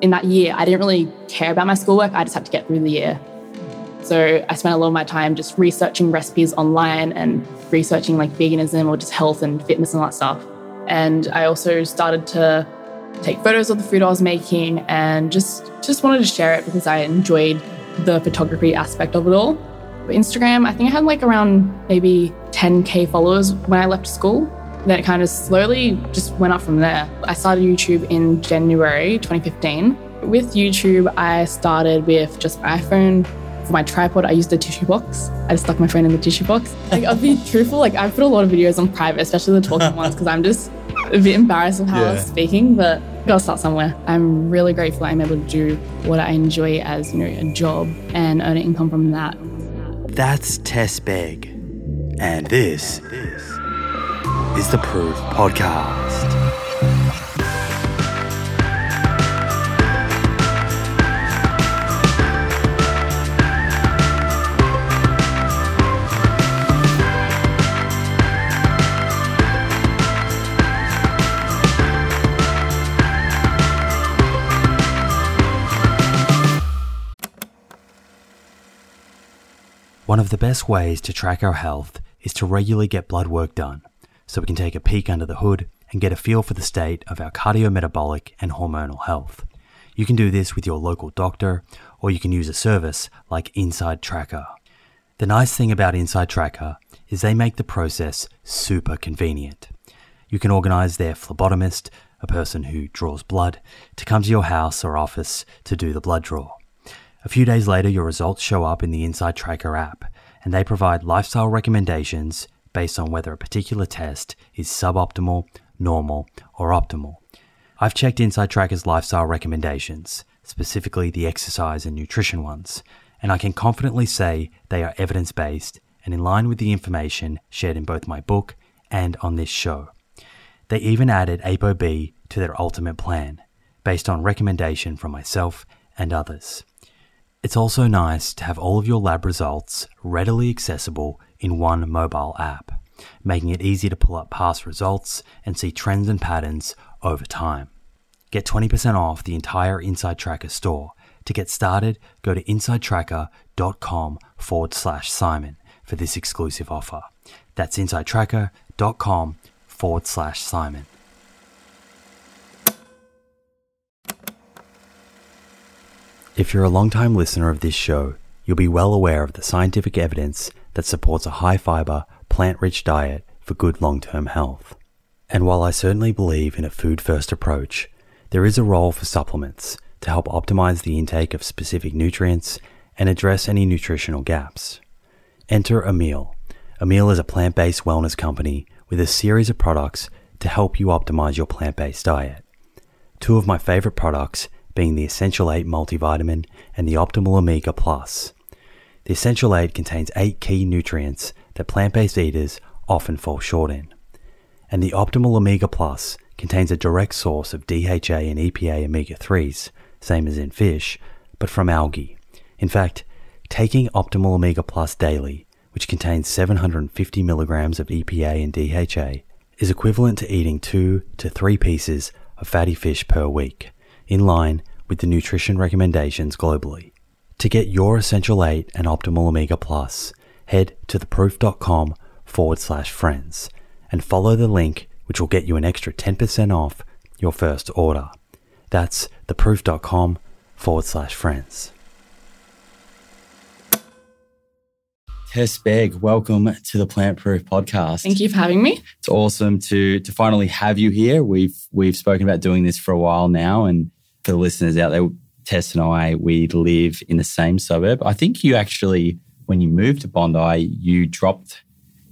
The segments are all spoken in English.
in that year, I didn't really care about my schoolwork. I just had to get through the year. So I spent a lot of my time just researching recipes online and researching like veganism or just health and fitness and all that stuff. And I also started to take photos of the food I was making and just just wanted to share it because I enjoyed the photography aspect of it all. Instagram, I think I had like around maybe 10k followers when I left school. Then it kind of slowly just went up from there. I started YouTube in January 2015. With YouTube, I started with just my iPhone. For my tripod, I used a tissue box. I just stuck my phone in the tissue box. Like, I'll be truthful, like I put a lot of videos on private, especially the talking ones, because I'm just a bit embarrassed of how I was Yeah. speaking, but gotta start somewhere. I'm really grateful I'm able to do what I enjoy as, you know, a job and earn an income from that. That's Tess Begg. And this is the Proof Podcast. One of the best ways to track our health is to regularly get blood work done so we can take a peek under the hood and get a feel for the state of our cardiometabolic and hormonal health. You can do this with your local doctor or you can use a service like Inside Tracker. The nice thing about Inside Tracker is they make the process super convenient. You can organize their phlebotomist, a person who draws blood, to come to your house or office to do the blood draw. A few days later, your results show up in the Inside Tracker app, and they provide lifestyle recommendations based on whether a particular test is suboptimal, normal, or optimal. I've checked Inside Tracker's lifestyle recommendations, specifically the exercise and nutrition ones, and I can confidently say they are evidence based and in line with the information shared in both my book and on this show. They even added ApoB to their ultimate plan, based on recommendation from myself and others. It's also nice to have all of your lab results readily accessible in one mobile app, making it easy to pull up past results and see trends and patterns over time. Get 20% off the entire Inside Tracker store. To get started, go to insidetracker.com forward slash Simon for this exclusive offer. That's insidetracker.com forward slash Simon. If you're a long-time listener of this show, you'll be well aware of the scientific evidence that supports a high fiber, plant rich diet for good long term health. And while I certainly believe in a food first approach, there is a role for supplements to help optimize the intake of specific nutrients and address any nutritional gaps. Enter Emil. Emil is a plant based wellness company with a series of products to help you optimize your plant based diet. Two of my favorite products being the Essential 8 multivitamin and the Optimal Omega Plus. The Essential 8 contains 8 key nutrients that plant based eaters often fall short in. And the Optimal Omega Plus contains a direct source of DHA and EPA omega 3s, same as in fish, but from algae. In fact, taking Optimal Omega Plus daily, which contains 750 milligrams of EPA and DHA, is equivalent to eating 2 to 3 pieces of fatty fish per week, in line with the nutrition recommendations globally. To get your Essential 8 and Optimal Omega Plus, head to theproof.com forward slash friends and follow the link which will get you an extra 10% off your first order. That's theproof.com forward slash friends. Tess Begg, welcome to the Plant Proof Podcast. Thank you for having me. It's awesome to to finally have you here. We've we've spoken about doing this for a while now, and for the listeners out there, Tess and I we live in the same suburb. I think you actually, when you moved to Bondi, you dropped.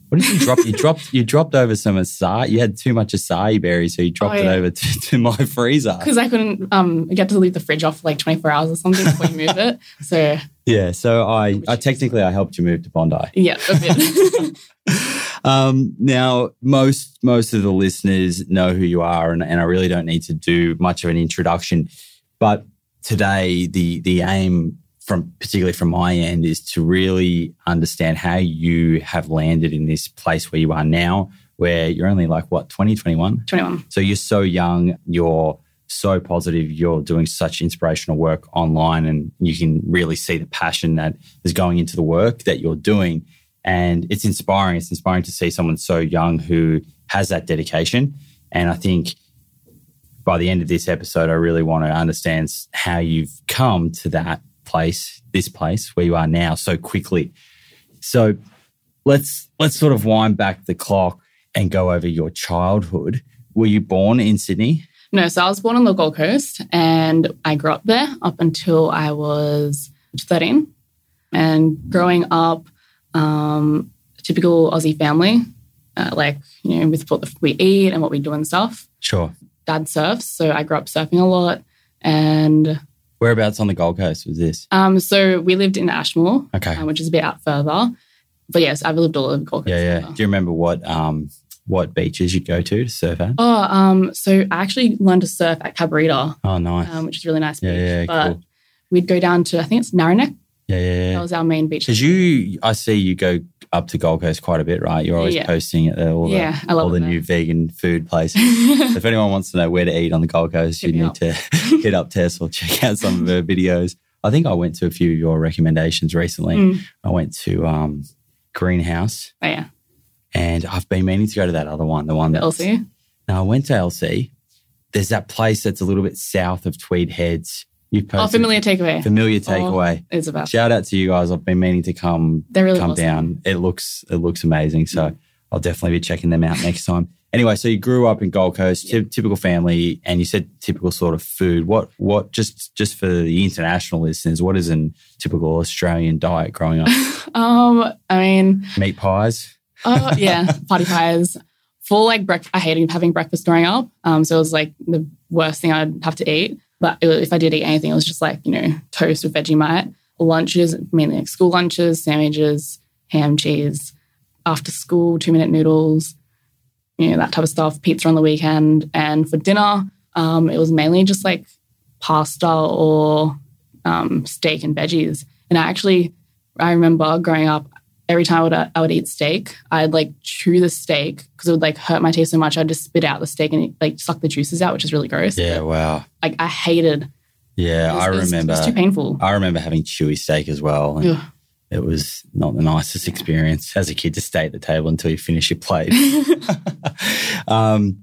What did you drop? you dropped you dropped over some acai. You had too much acai berry, so you dropped Oh, it over to, to my freezer. Because I couldn't um, get to leave the fridge off for like 24 hours or something before you move it. So, Yeah, so I, I technically I helped you move to Bondi. yeah, a bit. Um, now, most most of the listeners know who you are, and, and I really don't need to do much of an introduction. But today, the the aim from particularly from my end is to really understand how you have landed in this place where you are now, where you're only like what 20, 21? 21. So you're so young, you're so positive. You're doing such inspirational work online, and you can really see the passion that is going into the work that you're doing. And it's inspiring. It's inspiring to see someone so young who has that dedication. And I think by the end of this episode, I really want to understand how you've come to that place, this place where you are now so quickly. So let's let's sort of wind back the clock and go over your childhood. Were you born in Sydney? No, so I was born on the Gold Coast and I grew up there up until I was 13. And growing up, um, typical Aussie family, uh, like, you know, with what we eat and what we do and stuff. Sure. Dad surfs, so I grew up surfing a lot. And whereabouts on the Gold Coast was this? Um, so we lived in Ashmore, okay, um, which is a bit out further. But yes, I've lived all over the Gold Coast. Yeah, yeah. Further. Do you remember what um what beaches you'd go to to surf at? Oh, um, so I actually learned to surf at Cabarita. Oh, nice. Um, which is really nice yeah, beach. Yeah, but cool. we'd go down to I think it's Narrowneck. Yeah, yeah, yeah. That was our main beach. Because you, I see you go up to Gold Coast quite a bit, right? You're always Yeah. posting at the, all the, Yeah, all the new vegan food places. so if anyone wants to know where to eat on the Gold Coast, you Hit me need up. to hit up Tess or check out some of her videos. I think I went to a few of your recommendations recently. Mm. I went to um, Greenhouse, Oh, yeah, and I've been meaning to go to that other one, the one that LC. No, I went to LC. There's that place that's a little bit south of Tweed Heads. You Oh, posted familiar takeaway. familiar takeaway. It's best. Shout out to you guys. I've been meaning to come They're really come awesome. down. It looks it looks amazing. So I'll definitely be checking them out next time. Anyway, so you grew up in Gold Coast, ty- typical family, and you said typical sort of food. What what just just for the international listeners, what is a typical Australian diet growing up? Um, I mean, Meat pies. oh yeah, party pies. Full like breakfast. I hated having breakfast growing up. Um, so it was like the worst thing I'd have to eat. But if I did eat anything, it was just like you know toast with Vegemite. Lunches, mainly like school lunches, sandwiches, ham, cheese. After school, two minute noodles, you know that type of stuff. Pizza on the weekend, and for dinner, um, it was mainly just like pasta or um, steak and veggies. And I actually, I remember growing up, every time I would, I would eat steak, I'd like chew the steak because it would like hurt my teeth so much. I'd just spit out the steak and like suck the juices out, which is really gross. Yeah, wow. Like I hated. Yeah, it was- I it remember. It was too painful. I remember having chewy steak as well. it was not the nicest experience as a kid to stay at the table until you finish your plate. um,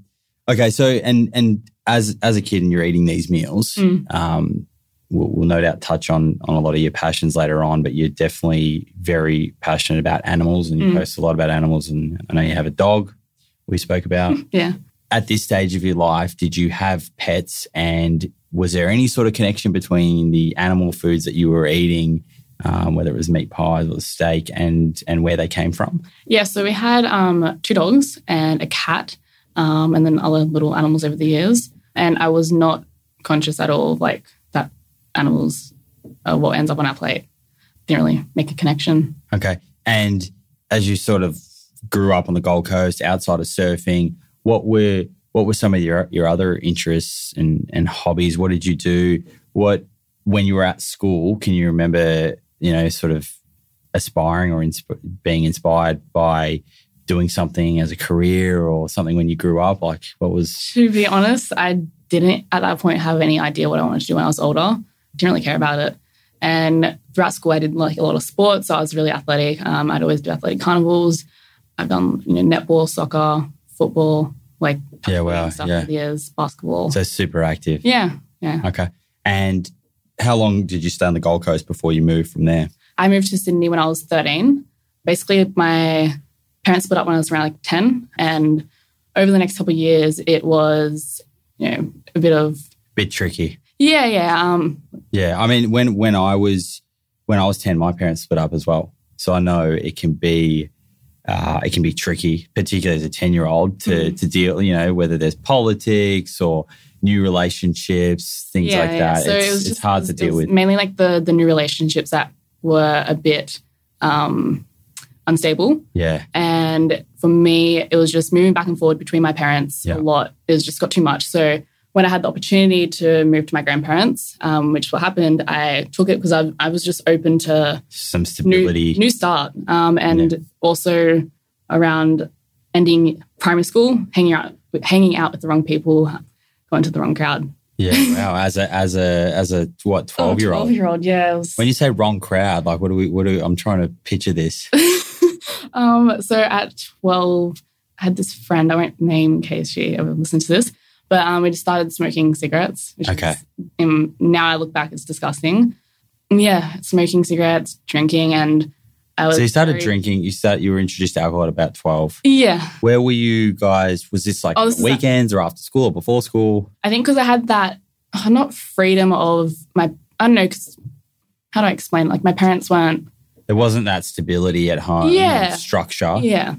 okay, so and and as as a kid and you're eating these meals, Mm. um, we'll, we'll no doubt touch on on a lot of your passions later on. But you're definitely very passionate about animals, and you Mm. post a lot about animals. And I know you have a dog. We spoke about Yeah. at this stage of your life, did you have pets? And was there any sort of connection between the animal foods that you were eating, um, whether it was meat pies or steak, and and where they came from? Yeah. So we had um, two dogs and a cat, um, and then other little animals over the years. And I was not conscious at all of like animals are what ends up on our plate. Didn't really make a connection. Okay. And as you sort of grew up on the Gold Coast, outside of surfing, what were what were some of your your other interests and, and hobbies? What did you do? What when you were at school? Can you remember? You know, sort of aspiring or insp- being inspired by doing something as a career or something when you grew up? Like, what was? To be honest, I didn't at that point have any idea what I wanted to do when I was older. Didn't really care about it. And throughout school, I did like a lot of sports. So I was really athletic. Um, I'd always do athletic carnivals. I've done you know netball, soccer, football, like Yeah, wow, stuff yeah. for years, basketball. So super active. yeah, yeah. Okay. And how long did you stay on the Gold Coast before you moved from there? I moved to Sydney when I was 13. Basically, my parents split up when I was around like 10. And over the next couple of years, it was, you know, a bit of, Bit tricky. Yeah, yeah. Um, Yeah, I mean, when when I was when I was ten, my parents split up as well. So I know it can be uh, it can be tricky, particularly as a ten year old, to to deal. You know, whether there's politics or new relationships, things yeah, like yeah. that. So it's, it was it's hard it to was- it deal with. Mainly like the the new relationships that were a bit um, unstable. Yeah, And for me, it was just moving back and forward between my parents Yeah. a lot. It was just got too much. So when I had the opportunity to move to my grandparents, um, which what happened, I took it because I, I was just open to some new, stability. new start. Um, and also around ending primary school, hanging out hanging out with the wrong people, going to the wrong crowd. Yeah, wow. As a as a as a what twelve year old? Oh, year old, yeah. was- When you say wrong crowd, like what do we what do I'm trying to picture this. um, so at 12, I had this friend, I won't name in case she ever listens to this, but um, we just started smoking cigarettes. Which Okay. Is, um, now I look back, it's disgusting. Yeah, smoking cigarettes, drinking, and I was. So you started very- drinking. You start. You were introduced to alcohol at about twelve. Yeah. Where were you guys? Was this like Oh, this is- weekends or after school or before school? I think because I had that, uh, not freedom of my, I don't know, 'cause how do I explain? Like my parents weren't There wasn't that stability at home. Yeah. Structure. Yeah.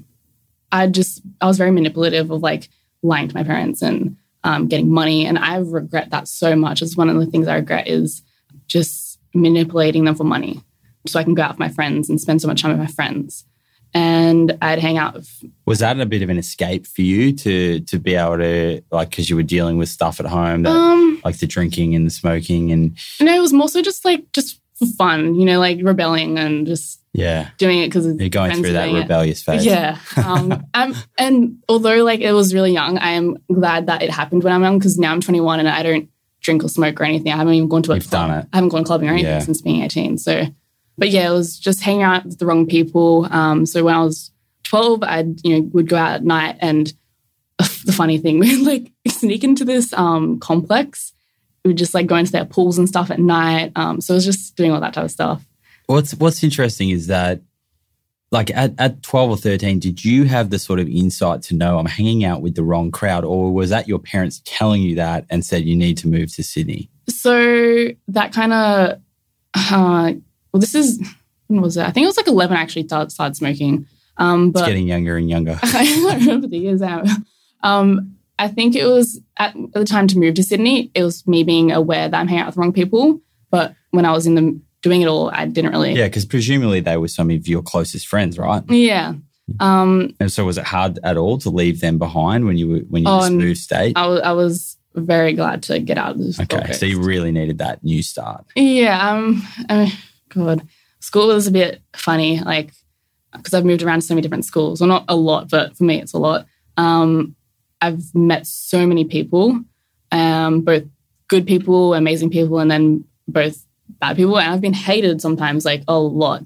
I just, I was very manipulative of like lying to my parents and um, getting money. And I regret that so much. It's one of the things I regret is just manipulating them for money so I can go out with my friends and spend so much time with my friends. And I'd hang out with, Was that a bit of an escape for you to to be able to like because you were dealing with stuff at home that um, like the drinking and the smoking and no, it was more so just like, just for fun, you know, like rebelling and just yeah, doing it because you're going through that rebellious phase. Yeah. Um, I'm, and although like it was really young, I am glad that it happened when I'm young because now I'm 21 and I don't drink or smoke or anything. I haven't even gone to a You've club. done it. I haven't gone clubbing or anything Yeah. since being 18. So, but yeah, it was just hanging out with the wrong people. Um, so when I was 12, I you know would go out at night and the funny thing we'd like sneak into this um complex. We would just like go into their pools and stuff at night. Um, so it was just doing all that type of stuff. What's What's interesting is that, like at, at twelve or thirteen, did you have the sort of insight to know I'm hanging out with the wrong crowd, or was that your parents telling you that and said you need to move to Sydney? So that kind of, uh, well, this is, when was it? I think it was like 11 I actually started, smoking. Um, It's but getting younger and younger. I don't remember the years out. Um, I think it was at the time to move to Sydney, it was me being aware that I'm hanging out with the wrong people. But when I was in the doing it all, I didn't really. yeah, because presumably they were some of your closest friends, right? Yeah. Um, And so was it hard at all to leave them behind when you were when you Oh, moved state? I was, I was very glad to get out of this. Okay, so you really needed that new start. Yeah, um, I mean, God, school was a bit funny, like because I've moved around to so many different schools. Well, not a lot, but for me, it's a lot. Um, I've met so many people, um, both good people, amazing people, and then both bad people. And I've been hated sometimes, like a lot.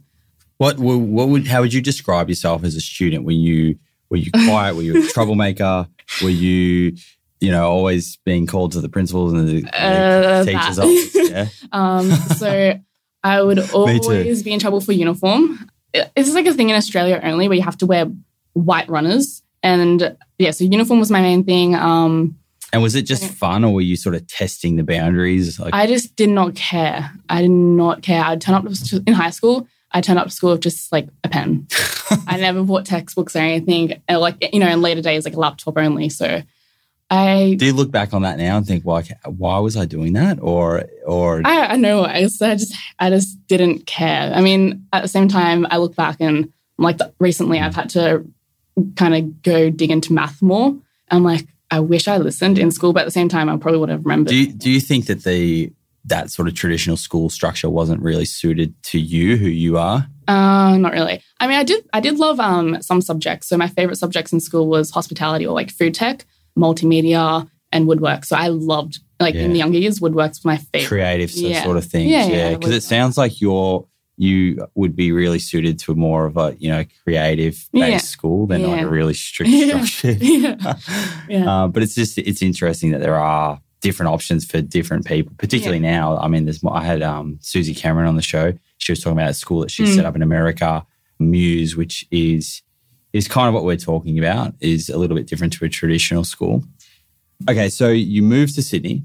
What what would how would you describe yourself as a student? Were you were you quiet? were you a troublemaker? Were you you know always being called to the principals and the, the Uh, teachers' office? Yeah. Um, so I would always be in trouble for uniform. This is like a thing in Australia only where you have to wear white runners. And yeah, so uniform was my main thing. Um, And was it just fun, or were you sort of testing the boundaries? Like, I just did not care. I did not care. I'd turn up to, in high school. I turned up to school with just like a pen. I never bought textbooks or anything. And like you know, in later days, like a laptop only. So I, do you look back on that now and think, like, why was I doing that? Or or I, I know. I just, I just, I just didn't care. I mean, at the same time, I look back and like the, recently, I've had to kind of go dig into math more. I'm like, I wish I listened in school, but at the same time, I probably would have remembered. do you, do you think that the that sort of traditional school structure wasn't really suited to you, who you are? Uh, not really. I mean, I did I did love um some subjects. So my favorite subjects in school was hospitality or like food tech, multimedia, and woodwork. So I loved like in the younger years, woodwork's my favorite. creative Yeah. sort of things. Yeah, Yeah, yeah, because it it sounds like you're you would be really suited to a more of a you know creative based Yeah. school than like Yeah. a really strict structure. yeah. Yeah. Uh, but it's just it's interesting that there are different options for different people, particularly now. I mean, there's I had um, Suzy Cameron on the show. She was talking about a school that she Mm. set up in America, Muse, which is is kind of what we're talking about. Is a little bit different to a traditional school. Okay, so you moved to Sydney,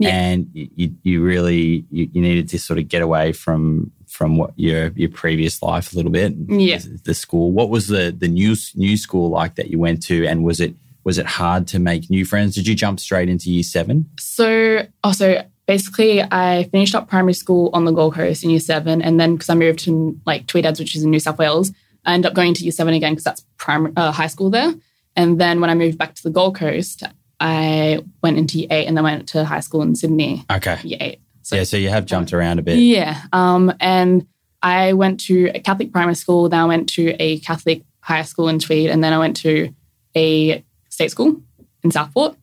and you, you, you really you, you needed to sort of get away from from what your your previous life a little bit. Yeah. the, school. What was the the new new school like that you went to, and was it was it hard to make new friends? Did you jump straight into year seven? So, also basically, I finished up primary school on the Gold Coast in year seven, and then because I moved to like Tweed Heads, which is in New South Wales, I ended up going to year seven again because that's primary uh, high school there. And then when I moved back to the Gold Coast, I went into year eight, and then went to high school in Sydney, Okay. year eight. So yeah, so you have jumped around a bit. yeah, um, and I went to a Catholic primary school. Then I went to a Catholic high school in Tweed, and then I went to a state school in Southport,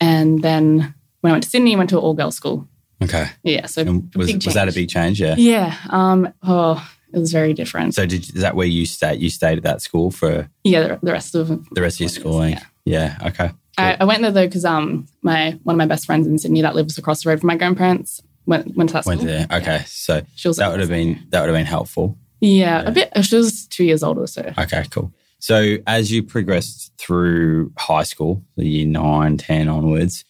and then when I went to Sydney, I went to an all girls school. Okay. Yeah. So was, was that a big change? Yeah. Yeah. Um, oh, it was very different. So did, is that where you stayed? You stayed at that school for yeah, the, the rest of the rest of your schooling? Yeah. Yeah. Okay. I, I went there though because um my one of my best friends in Sydney that lives across the road from my grandparents went went to that Went school. there. Okay. So She was that would have been that would have been helpful. Yeah, a bit. She was two years older, so Okay, cool. So as you progressed through high school, the year nine, ten onwards,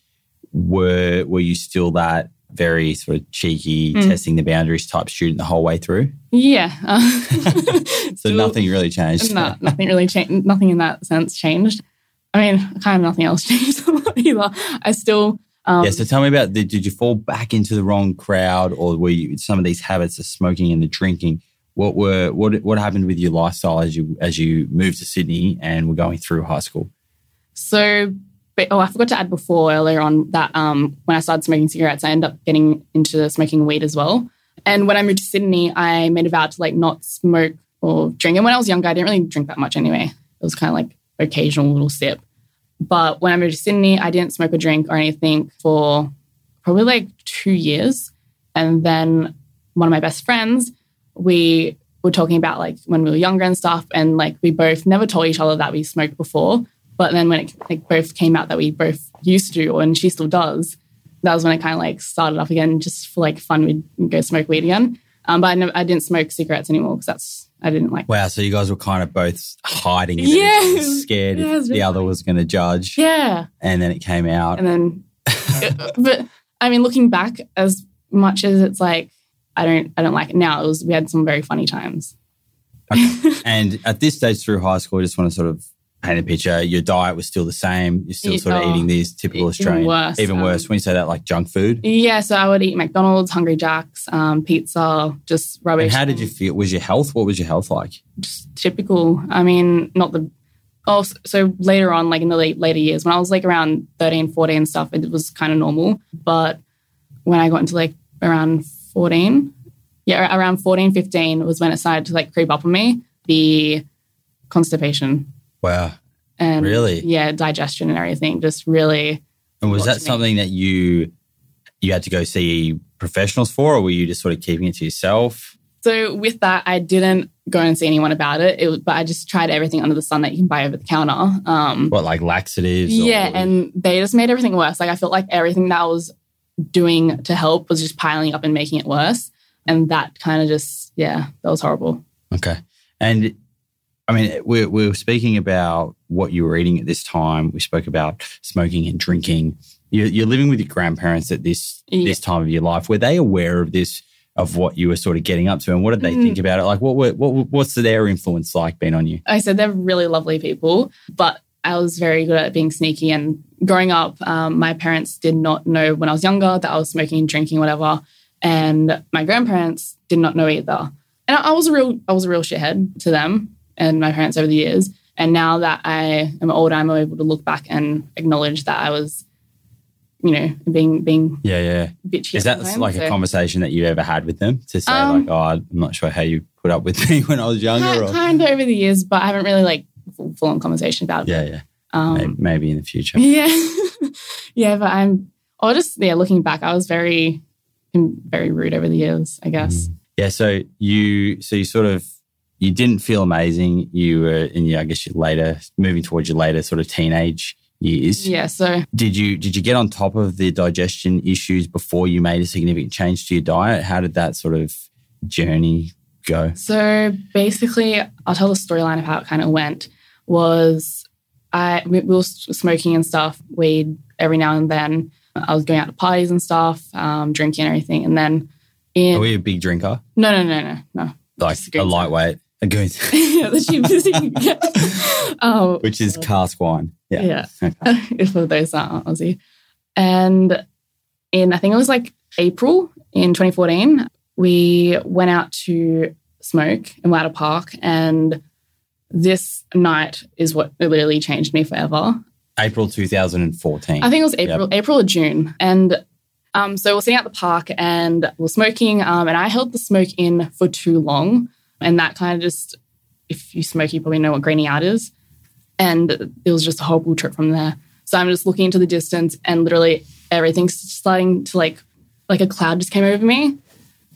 were were you still that very sort of cheeky, Mm. testing the boundaries type student the whole way through? yeah. So still- nothing really changed. No, nothing really changed. Nothing in that sense changed. I mean, kind of nothing else changed either. I still. Um, yeah. So tell me about did, did you fall back into the wrong crowd, or were you some of these habits of smoking and the drinking? What were what what happened with your lifestyle as you as you moved to Sydney and were going through high school? So, but, oh, I forgot to add before earlier on that um, when I started smoking cigarettes, I ended up getting into smoking weed as well. And when I moved to Sydney, I made a vow to like not smoke or drink. And when I was younger, I didn't really drink that much anyway. It was kind of like occasional little sip. But when I moved to Sydney, I didn't smoke or drink or anything for probably like two years. And then one of my best friends, we were talking about like when we were younger and stuff. And like we both never told each other that we smoked before. But then when it like both came out that we both used to, and she still does, that was when I kind of like started up again, just for like fun. We'd go smoke weed again. Um, but I, never, I didn't smoke cigarettes anymore because that's I didn't like. Wow. So you guys were kind of both hiding it, Yeah. scared Yeah, if the really other funny. was going to judge. Yeah, And then it came out. and then, but I mean, looking back, as much as it's like I don't I don't like it now, it was we had some very funny times. and at this stage through high school, I just want to sort of paint a picture. Your diet was still the same. You're still sort of oh, eating these typical even Australian, worse, even um, worse. When you say that, like junk food. Yeah, so I would eat McDonald's, Hungry Jacks, um, pizza, just rubbish. And how did you feel? Was your health? What was your health like? just typical. I mean, not the. Oh, so later on, like in the late, later years, when I was like around 13, 14 and stuff, it was kind of normal. But when I got into like around 14, yeah, around 14, 15 was when it started to like creep up on me the constipation Wow. And Really? yeah, digestion and everything. Just really, And was that something that you you had to go see professionals for, or were you just sort of keeping it to yourself? So with that, I didn't go and see anyone about it. it but I just tried everything under the sun that you can buy over the counter. Um, What, like laxatives? or- yeah, and they just made everything worse. Like I felt like everything that I was doing to help was just piling up and making it worse. And that kind of just, yeah, that was horrible. Okay. And I mean, we, we were speaking about what you were eating at this time. We spoke about smoking and drinking. You're, you're living with your grandparents at this Yeah. this time of your life. Were they aware of this, of what you were sort of getting up to, and what did they Mm. think about it? Like, what, were, what what's their influence like been on you? I said they're really lovely people, but I was very good at being sneaky. And growing up, um, my parents did not know when I was younger that I was smoking and drinking, whatever. And my grandparents did not know either. And I, I was a real, I was a real shithead to them and my parents over the years. And now that I am older, I'm able to look back and acknowledge that I was, you know, being being Yeah, yeah. bitchy. Is that like so- a conversation that you ever had with them to say Um, like, oh, I'm not sure how you put up with me when I was younger? Or, Kind of over the years, but I haven't really like full, full on conversation about it. yeah, yeah. Um, Maybe, maybe in the future. Yeah. yeah, but I'm or just yeah, looking back, I was very very rude over the years, I guess. Yeah. So you, so you sort of, you didn't feel amazing. You were in your, I guess, your later, moving towards your later sort of teenage years. Yeah, so Did you, did you get on top of the digestion issues before you made a significant change to your diet? How did that sort of journey go? so basically I'll tell the storyline of how it kind of went was I we, we were smoking and stuff, weed every now and then. I was going out to parties and stuff, um, drinking and everything. And then in Are we a big drinker? no no no no no. Like a lightweight, a goose, yeah, the cheapest you can get. Oh, which is cask wine. Yeah. Yeah. Okay. for those that aren't Aussie. And in, I think it was like April in 2014, we went out to smoke in Wada Park. And this night is what literally changed me forever. April 2014. I think it was April, April or June. And um, so we're sitting at the park and we're smoking. Um, and I held the smoke in for too long. And that kind of just, if you smoke, you probably know what greening out is. And it was just a horrible trip from there. So I'm just looking into the distance and literally everything's starting to like, like a cloud just came over me.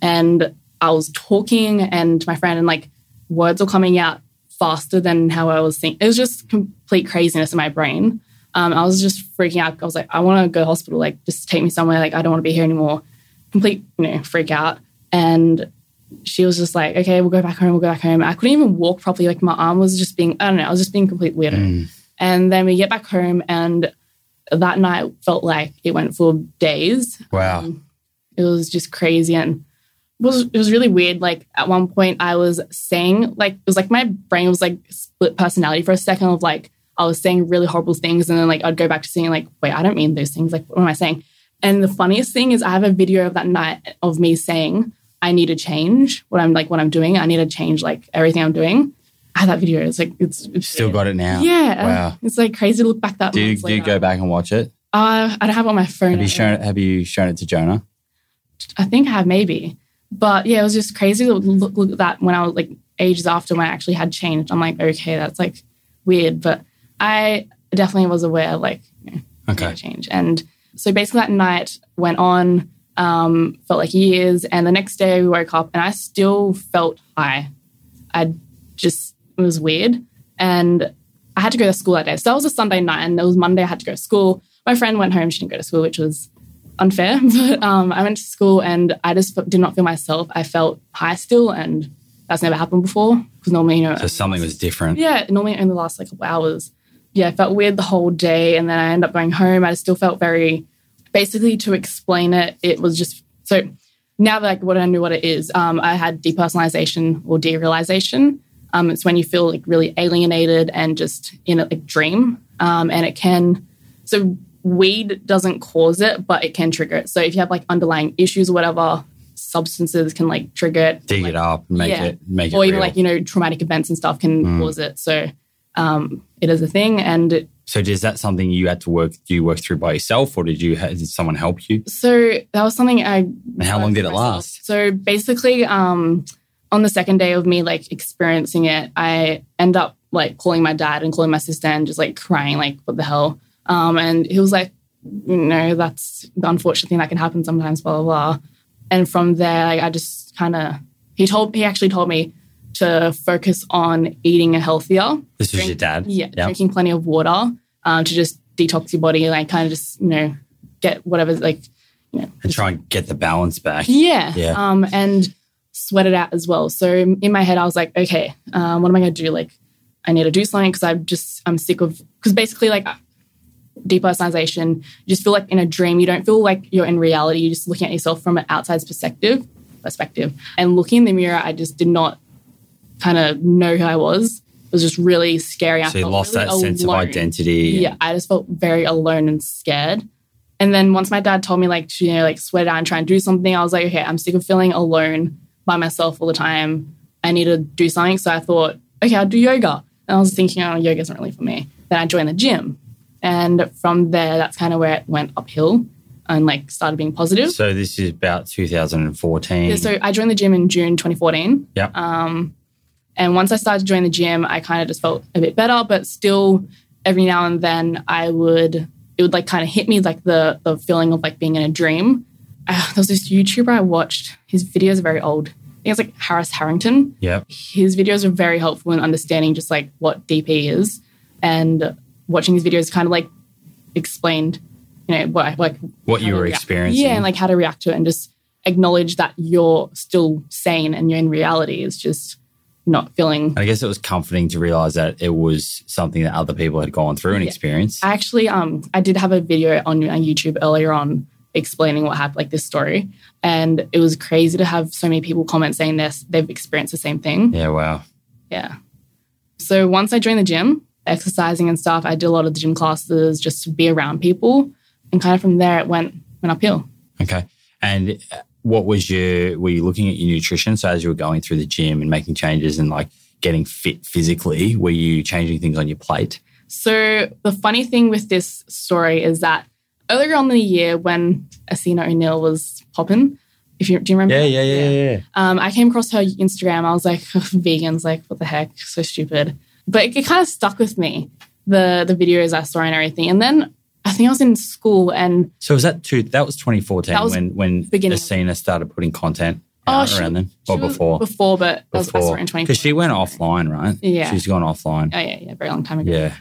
And I was talking and my friend and like words were coming out faster than how I was thinking. It was just complete craziness in my brain. Um, I was just freaking out. I was like, I want to go to hospital. Like, just take me somewhere. Like, I don't want to be here anymore. Complete, you know, freak out. And she was just like, okay, we'll go back home. We'll go back home. I couldn't even walk properly. Like, my arm was just being, I don't know, I was just being complete weirdo. Mm. And then we get back home, and that night felt like it went for days. Wow. Um, it was just crazy and it was it was really weird. Like at one point, I was saying like it was like my brain was like split personality for a second of like I was saying really horrible things, and then like I'd go back to saying like, wait, I don't mean those things. Like, what am I saying? And the funniest thing is, I have a video of that night of me saying I need to change what I'm like what I'm doing. I need to change like everything I'm doing. I have that video. It's like it's, it's Still got it now. yeah. Wow. It's like crazy to look back that. Do you, do you go back and watch it? Uh, I don't have it on my phone. Have you shown it? Have you shown it to Jonah? I think I have maybe. But yeah, it was just crazy to look, look at that when I was like ages after when I actually had changed. I'm like, okay, that's like weird. But I definitely was aware of like, you know, Okay. change. And so basically that night went on, um, felt like years. And the next day we woke up and I still felt high. I just, it was weird. And I had to go to school that day. So that was a Sunday night and it was Monday I had to go to school. My friend went home, she didn't go to school, which was unfair. But um, I went to school and I just did not feel myself. I felt high still and that's never happened before. Because normally, you know, So something was different. yeah, Normally it only lasts like a couple hours. Yeah, I felt weird the whole day. And then I ended up going home. I still felt very, basically, to explain it, it was just so now that like what I knew what it is, um, I had depersonalization or derealization. Um, it's when you feel like really alienated and just in a like, dream. Um, and it can, so weed doesn't cause it, but it can trigger it. So if you have like underlying issues or whatever, substances can like trigger it. Dig like, it up make Yeah. it make it or even real. like you know traumatic events and stuff can Mm. cause it so um it is a thing and so is that something you had to work? Do you work through by yourself, or did you? Did someone help you? so that was something i And how long did it myself. last? so basically um on the second day of me like experiencing it i end up like calling my dad and calling my sister and just like crying like what the hell um and he was like you know that's the unfortunate thing that can happen sometimes blah blah blah and from there like i just kind of he told he actually told me to focus on eating a healthier This was your dad. Yeah, Yeah. drinking plenty of water um, to just detox your body, like kind of just you know get whatever like you know and try and get the balance back. yeah, Yeah. Um, and sweat it out as well. So in my head, I was like, okay, um, what am I going to do? Like, I need to do something because I'm just I'm sick of because basically like depersonalization, you just feel like in a dream. You don't feel like you're in reality. You're just looking at yourself from an outside's perspective. Perspective and looking in the mirror, I just did not kind of know who I was. It was just really scary. I So you lost really that sense of identity. Yeah, I just felt very alone and scared. And then once my dad told me like to, you know like sweat it out and try and do something, I was like, okay, I'm sick of feeling alone by myself all the time. I need to do something. So I thought, okay, I'll do yoga. And I was thinking, oh, yoga isn't really for me. Then I joined the gym, and from there, that's kind of where it went uphill and like started being positive. So this is about 2014. Yeah, so I joined the gym in June 2014. Yeah. Um, and once I started to join the gym, I kind of just felt a bit better, but still every now and then I would, it would like kind of hit me like the, the feeling of like being in a dream. Uh, there was this YouTuber I watched, his videos are very old. I think it's like Harris Harrington. Yeah. His videos are very helpful in understanding just like what DP is. And watching his videos kind of like explained, you know, what, like What you were react- experiencing. Yeah, and like how to react to it and just acknowledge that you're still sane and you're in reality. It's just not feeling. And I guess it was comforting to realize that it was something that other people had gone through and Yeah. experienced. I actually, um, I did have a video on YouTube earlier on explaining what happened, like this story, and it was crazy to have so many people comment saying this they've experienced the same thing. yeah, wow. Yeah. So once I joined the gym, exercising and stuff, I did a lot of the gym classes just to be around people, and kind of from there it went went uphill. Okay. And what was your, were you looking at your nutrition? So as you were going through the gym and making changes and like getting fit physically, were you changing things on your plate? So the funny thing with this story is that earlier on in the year when Essena O'Neill was popping, if you do you remember? yeah. Yeah, yeah, yeah. Um, I came across her Instagram. I was like, vegans, like what the heck, so stupid. But it, it kind of stuck with me the the videos I saw and everything. And then I think I was in school and So was that two? That was 2014 That was when when beginning. Essena started putting content Oh, she- around then, or before. Before, but that was, I saw it in 2014. because she went offline, right? Yeah. she's gone offline. Oh yeah, yeah, very long time ago. Yeah,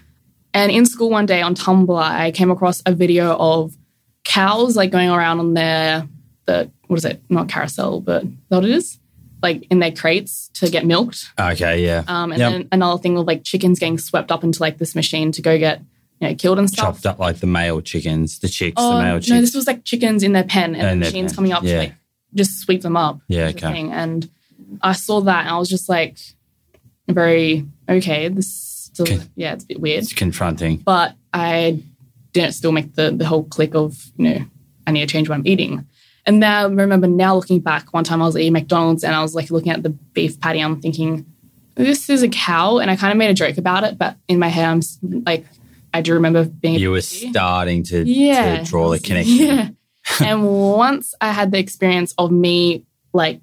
And in school one day on Tumblr, I came across a video of cows like going around on their the what is it? Not carousel, but is that what it is? Like in their crates to get milked. okay, yeah. Um, and Yep. then another thing of like chickens getting swept up into like this machine to go get you know killed and stuff. Chopped up like the male chickens, the chicks, Oh the male chickens. no, chicks. this was like chickens in their pen and In the machines pen, coming up yeah. to like just sweep them up. Yeah, okay. And I saw that and I was just like very okay. This still, Okay. yeah, it's a bit weird. it's confronting. but I didn't still make the the whole click of you know I need to change what I'm eating. And now I remember now looking back, one time I was eating McDonald's and I was like looking at the beef patty. I'm thinking this is a cow, and I kind of made a joke about it, but in my head I'm like I do remember being You were baby. starting to, yeah to draw the connection. Yeah, and once I had the experience of me like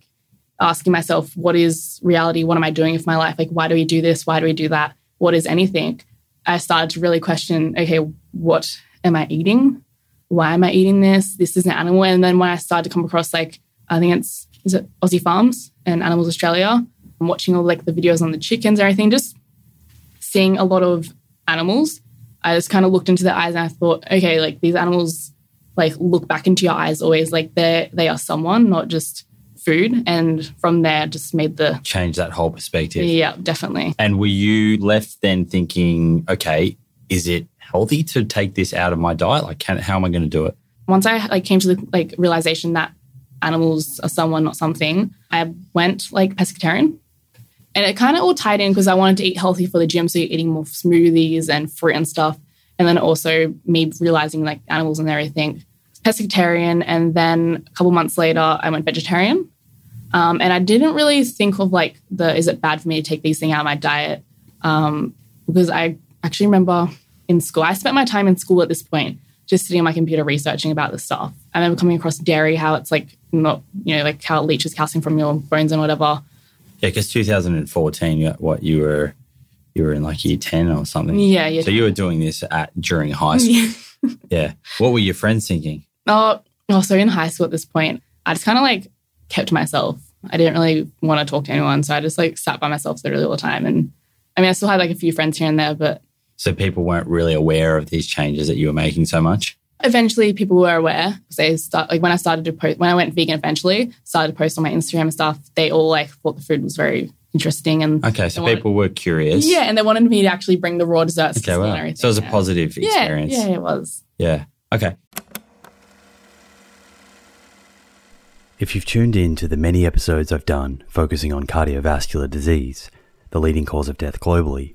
asking myself, what is reality? What am I doing with my life? Like, why do we do this? Why do we do that? What is anything? I started to really question, okay, what am I eating? Why am I eating this? This is an animal. And then when I started to come across like, I think it's, is it Aussie Farms and Animals Australia? I'm watching all like the videos on the chickens and everything, just seeing a lot of animals. I just kind of looked into their eyes and I thought, okay, like these animals like look back into your eyes always like they they are someone, not just food. And from there just made the Change that whole perspective. yeah, definitely. And were you left then thinking, okay, is it healthy to take this out of my diet? Like, can, how am I going to do it? once I like came to the like realization that animals are someone, not something, I went like pescatarian. And it kind of all tied in because I wanted to eat healthy for the gym, so you're eating more smoothies and fruit and stuff. And then also me realizing like animals and everything. Pescatarian, and then a couple months later, I went vegetarian. Um, and I didn't really think of like the is it bad for me to take these things out of my diet um, because I actually remember in school I spent my time in school at this point just sitting on my computer researching about this stuff. I remember coming across dairy, how it's like not you know like how it leaches calcium from your bones and whatever. Yeah, because 2014, you- what you were, you were in like year 10 or something. Yeah, yeah. So you were doing this at during high school. yeah. What were your friends thinking? Oh, also in high school at this point, I just kind of like kept to myself. I didn't really want to talk to anyone, so I just like sat by myself literally all the time. And I mean, I still had like a few friends here and there, but So people weren't really aware of these changes that you were making so much. Eventually people were aware because they start like when I started to post when I went vegan eventually started to post on my Instagram and stuff. They all like thought the food was very interesting and Okay, so wanted- people were curious. yeah, and they wanted me to actually bring the raw desserts. Okay, to me and wow. everything, So it was a positive Yeah, experience. yeah, it was. Yeah. Okay. If you've tuned in to the many episodes I've done focusing on cardiovascular disease, the leading cause of death globally,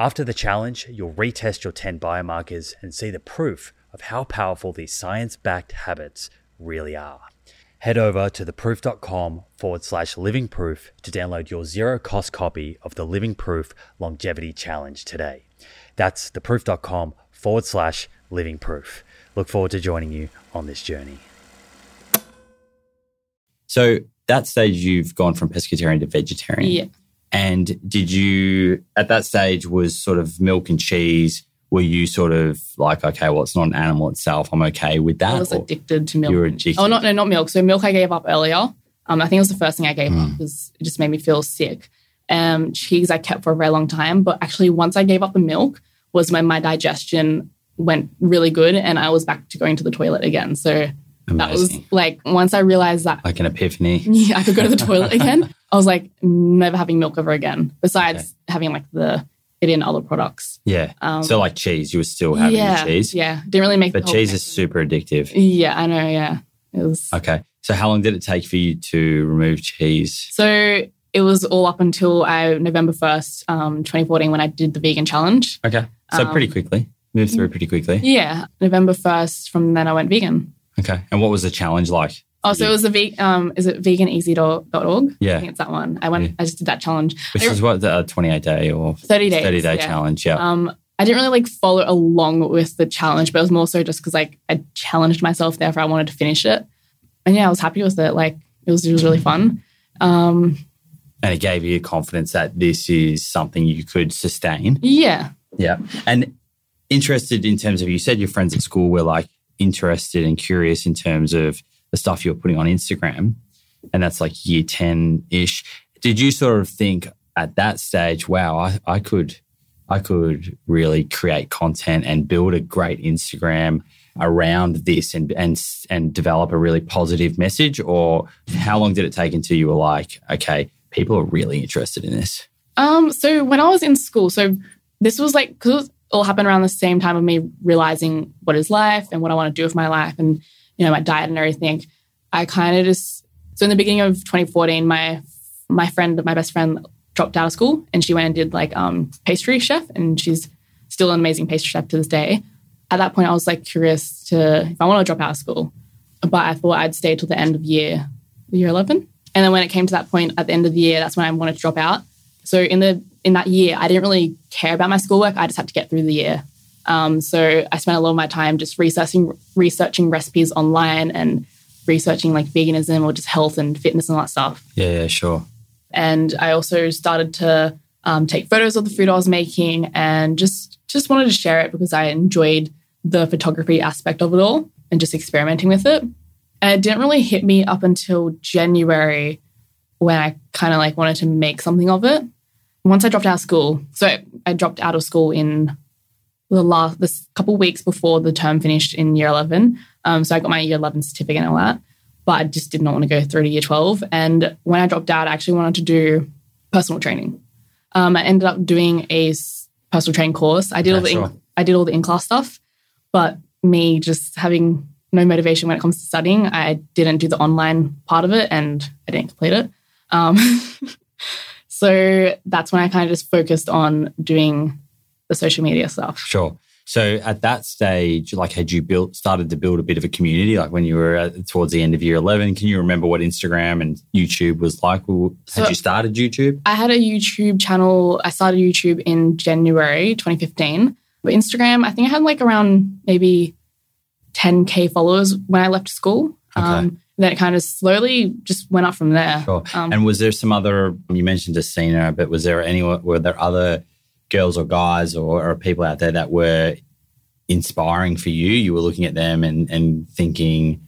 After the challenge, you'll retest your 10 biomarkers and see the proof of how powerful these science backed habits really are. Head over to theproof.com forward slash living proof to download your zero cost copy of the Living Proof Longevity Challenge today. That's theproof.com forward slash living proof. Look forward to joining you on this journey. So that stage, you've gone from pescatarian to vegetarian. Yeah. And did you, at that stage, was sort of milk and cheese? Were you sort of like, okay, well, it's not an animal itself. I'm okay with that. I was or- addicted to milk. You were addicted. Oh, not no, not milk. So milk I gave up earlier. Um, I think it was the first thing I gave Hmm. up because it just made me feel sick. Um, cheese I kept for a very long time, but actually once I gave up the milk was when my digestion went really good and I was back to going to the toilet again. So that was like once I realized that like an epiphany. yeah, I could go to the toilet again. I was like, never having milk ever again. Besides having like the it in other products. Yeah. Um, so like cheese, you were still having yeah, the cheese. Yeah, didn't really make. But cheese is super addictive. Yeah, I know. Yeah, it was. Okay. So how long did it take for you to remove cheese? So it was all up until I November first, um, 2014, when I did the vegan challenge. Okay. So Um, pretty quickly. Moved through pretty quickly. Yeah, November first. From then I went vegan. Okay. And what was the challenge like? Oh, so it was the ve- um, is it veganeasy.org? I Yeah. think it's that one. I went. Yeah. I just did that challenge. Which I- is what the 28 day or 30 days. 30 day yeah. challenge. Yeah. Um, I didn't really like follow along with the challenge, but it was more so just because like I challenged myself. Therefore, I wanted to finish it, and yeah, I was happy with it. Like it was, it was really fun. Um, and it gave you confidence that this is something you could sustain. yeah, Yeah. And interested in terms of, you said your friends at school were like interested and curious in terms of the stuff you're putting on Instagram. And that's like year 10 ish. Did you sort of think at that stage, wow, I, I could, I could really create content and build a great Instagram around this and, and, and develop a really positive message? Or how long did it take until you were like, okay, people are really interested in this? Um, so when I was in school, so this was like because it all happened around the same time of me realizing what is life and what I want to do with my life and you know my diet and everything. I kind of just so in the beginning of 2014, my my friend, my best friend, dropped out of school and she went and did like um pastry chef and she's still an amazing pastry chef to this day. At that point, I was like curious to if I want to drop out of school, but I thought I'd stay till the end of year year 11. And then when it came to that point at the end of the year, that's when I wanted to drop out. So in the in that year, I didn't really care about my schoolwork. I just had to get through the year. Um, so I spent a lot of my time just researching researching recipes online and researching like veganism or just health and fitness and all that stuff. Yeah, yeah, sure. And I also started to um, take photos of the food I was making and just just wanted to share it because I enjoyed the photography aspect of it all and just experimenting with it. And it didn't really hit me up until January when I kind of like wanted to make something of it. Once I dropped out of school, so I, I dropped out of school in the last this couple weeks before the term finished in year 11. Um, so I got my year 11 certificate and all that, but I just did not want to go through to year 12. And when I dropped out, I actually wanted to do personal training. Um, I ended up doing a personal training course. I did all the Okay, in, I did all the in class stuff, but me just having no motivation when it comes to studying, I didn't do the online part of it, and I didn't complete it. Um, so that's when I kind of just focused on doing the social media stuff. Sure. So at that stage, like, had you built started to build a bit of a community? Like when you were at, towards the end of year eleven, can you remember what Instagram and YouTube was like? Well, Had So- you started YouTube? I had a YouTube channel. I started YouTube in January 2015. But Instagram, I think I had like around maybe 10K followers when I left school. Okay. Um, then it kind of slowly just went up from there. Sure. Um, and was there some other? You mentioned Essena, but was there any? Were there other girls or guys or, or people out there that were inspiring for you? You were looking at them and and thinking,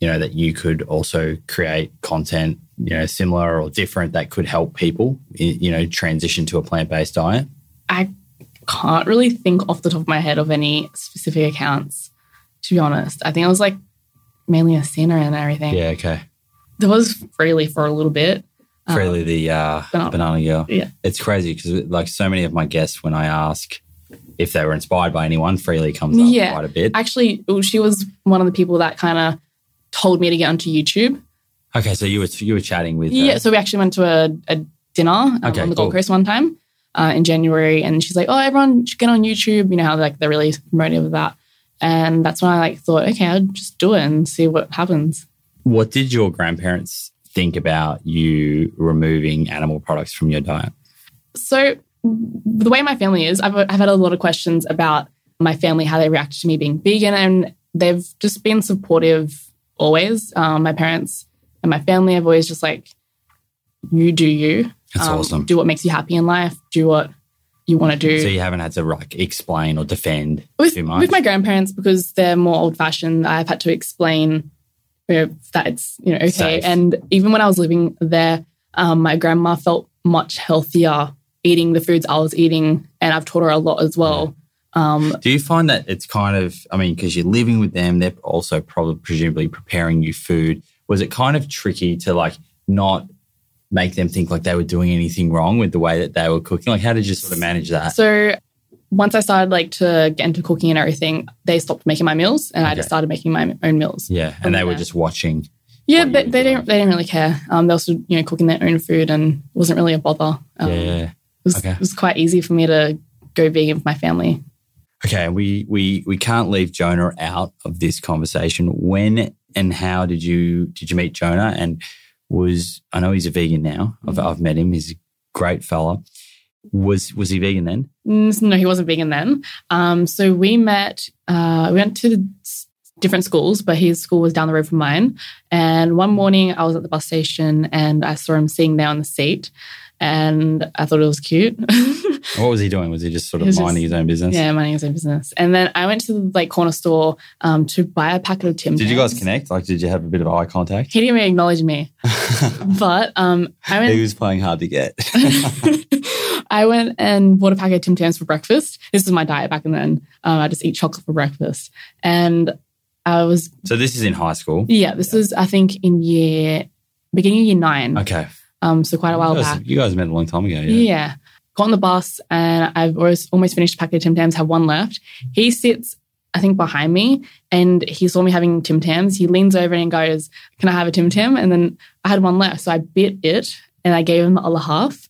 you know, that you could also create content, you know, similar or different that could help people, you know, transition to a plant based diet. I can't really think off the top of my head of any specific accounts, to be honest. I think it was like mainly Essena and everything. Yeah. Okay. There was Freelee for a little bit. Um, Freelee the uh, banana. banana girl. Yeah. It's crazy because like so many of my guests, when I ask if they were inspired by anyone, Freelee comes up Yeah. quite a bit. Actually, she was one of the people that kind of told me to get onto YouTube. Okay, so you were you were chatting with uh, Yeah, so we actually went to a, a dinner um, Okay, on the cool. Gold Coast one time uh, in January, and she's like, "Oh, everyone should get on YouTube." You know how like they're really promoting that, and that's when I like thought, okay, I'll just do it and see what happens. What did your grandparents think about you removing animal products from your diet? So the way my family is, I've, I've had a lot of questions about my family, how they reacted to me being vegan, and they've just been supportive always. Um, my parents and my family have always just like, you do you. That's Um, awesome. Do what makes you happy in life. Do what you want to do. So you haven't had to like explain or defend with, too much. with my grandparents because they're more old fashioned i've had to explain you know, that it's you know okay Safe. and even when i was living there um, my grandma felt much healthier eating the foods i was eating and i've taught her a lot as well um, Do you find that it's kind of, I mean, because you're living with them, they're also probably presumably preparing you food. Was it kind of tricky to like not make them think like they were doing anything wrong with the way that they were cooking? Like, how did you sort of manage that? so once i started like to get into cooking and everything they stopped making my meals and i just started making my own meals yeah, and they were just watching. yeah but they didn't they didn't really care um, they also you know cooking their own food and it wasn't really a bother um, yeah. it, was, Okay. it was quite easy for me to go vegan with my family Okay, we we we can't leave Jonah out of this conversation. When and how did you did you meet Jonah? And was I know he's a vegan now. I've I've met him. He's a great fella. Was was he vegan then? Mm, No, he wasn't vegan then. Um, so we met, uh, we went to different schools, but his school was down the road from mine. And one morning I was at the bus station and I saw him sitting there on the seat and I thought it was cute. What was he doing? Was he just sort of minding just- his own business? yeah, minding his own business. And then I went to the like corner store um, to buy a packet of Tim Did you guys connect? Like, did you have a bit of eye contact? He didn't even acknowledge me. But um, I went he was playing hard to get. I went and bought a packet of Tim Tams for breakfast. This was my diet back then. Um, I just eat chocolate for breakfast. And I was, so this is in high school. yeah, this was, I think, in year, beginning of year nine. Okay, Um, so quite a while you guys, back. you guys met a long time ago. Yeah. Yeah. Got on the bus and I've always, almost finished a packet of Tim Tams, have one left. He sits, I think, behind me and he saw me having Tim Tams. He leans over and goes, Can I have a Tim Tam? And then I had one left. So I bit it and I gave him the other half.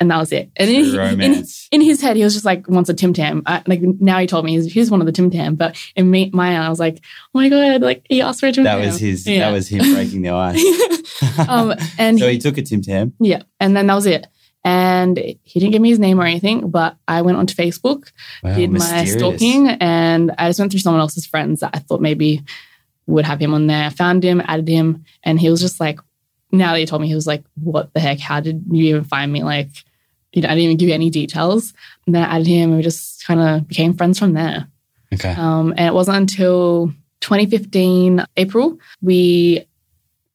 And that was it. And in, in, in his head, he was just like, wants a Tim Tam. I, like now he told me he's, he's one of the Tim Tam. But in me, my eye, I was like, oh my God, like he asked for a Tim That Tam. was his. Yeah. That was him breaking the ice. um, and so he- he took a Tim Tam. yeah, and then that was it. And he didn't give me his name or anything, but I went onto Facebook, Wow, did my stalking, and I just went through someone else's friends that I thought maybe would have him on there. I found him, added him, and he was just like, now that you told me, he was like, what the heck? How did you even find me? Like, you know, I didn't even give you any details. And then I added him, and we just kind of became friends from there. Okay. Um, and it wasn't until 2015 April we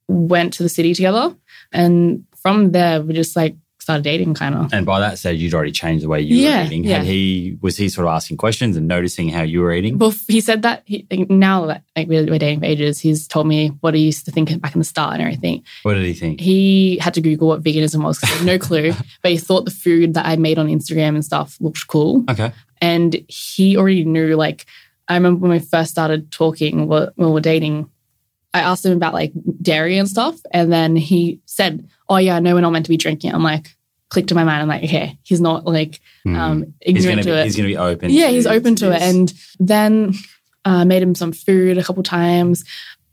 went to the city together, and from there we just like started dating, kind of. And by that stage, you'd already changed the way you Yeah, were eating. yeah. Had he was he sort of asking questions and noticing how you were eating? Well, he said that he, now that like we're, we're dating for ages, he's told me what he used to think back in the start and everything. What did he think? He had to Google what veganism was because he had no clue, but he thought the food that I made on Instagram and stuff looked cool. Okay. and he already knew like i remember when we first started talking when we were dating i asked him about like dairy and stuff and then he said oh yeah no, we're not meant to be drinking i'm like clicked to my mind i'm like okay he's not like Hmm. um he's ignorant gonna be it he's gonna be open. yeah he's open to it and then uh, made him some food a couple times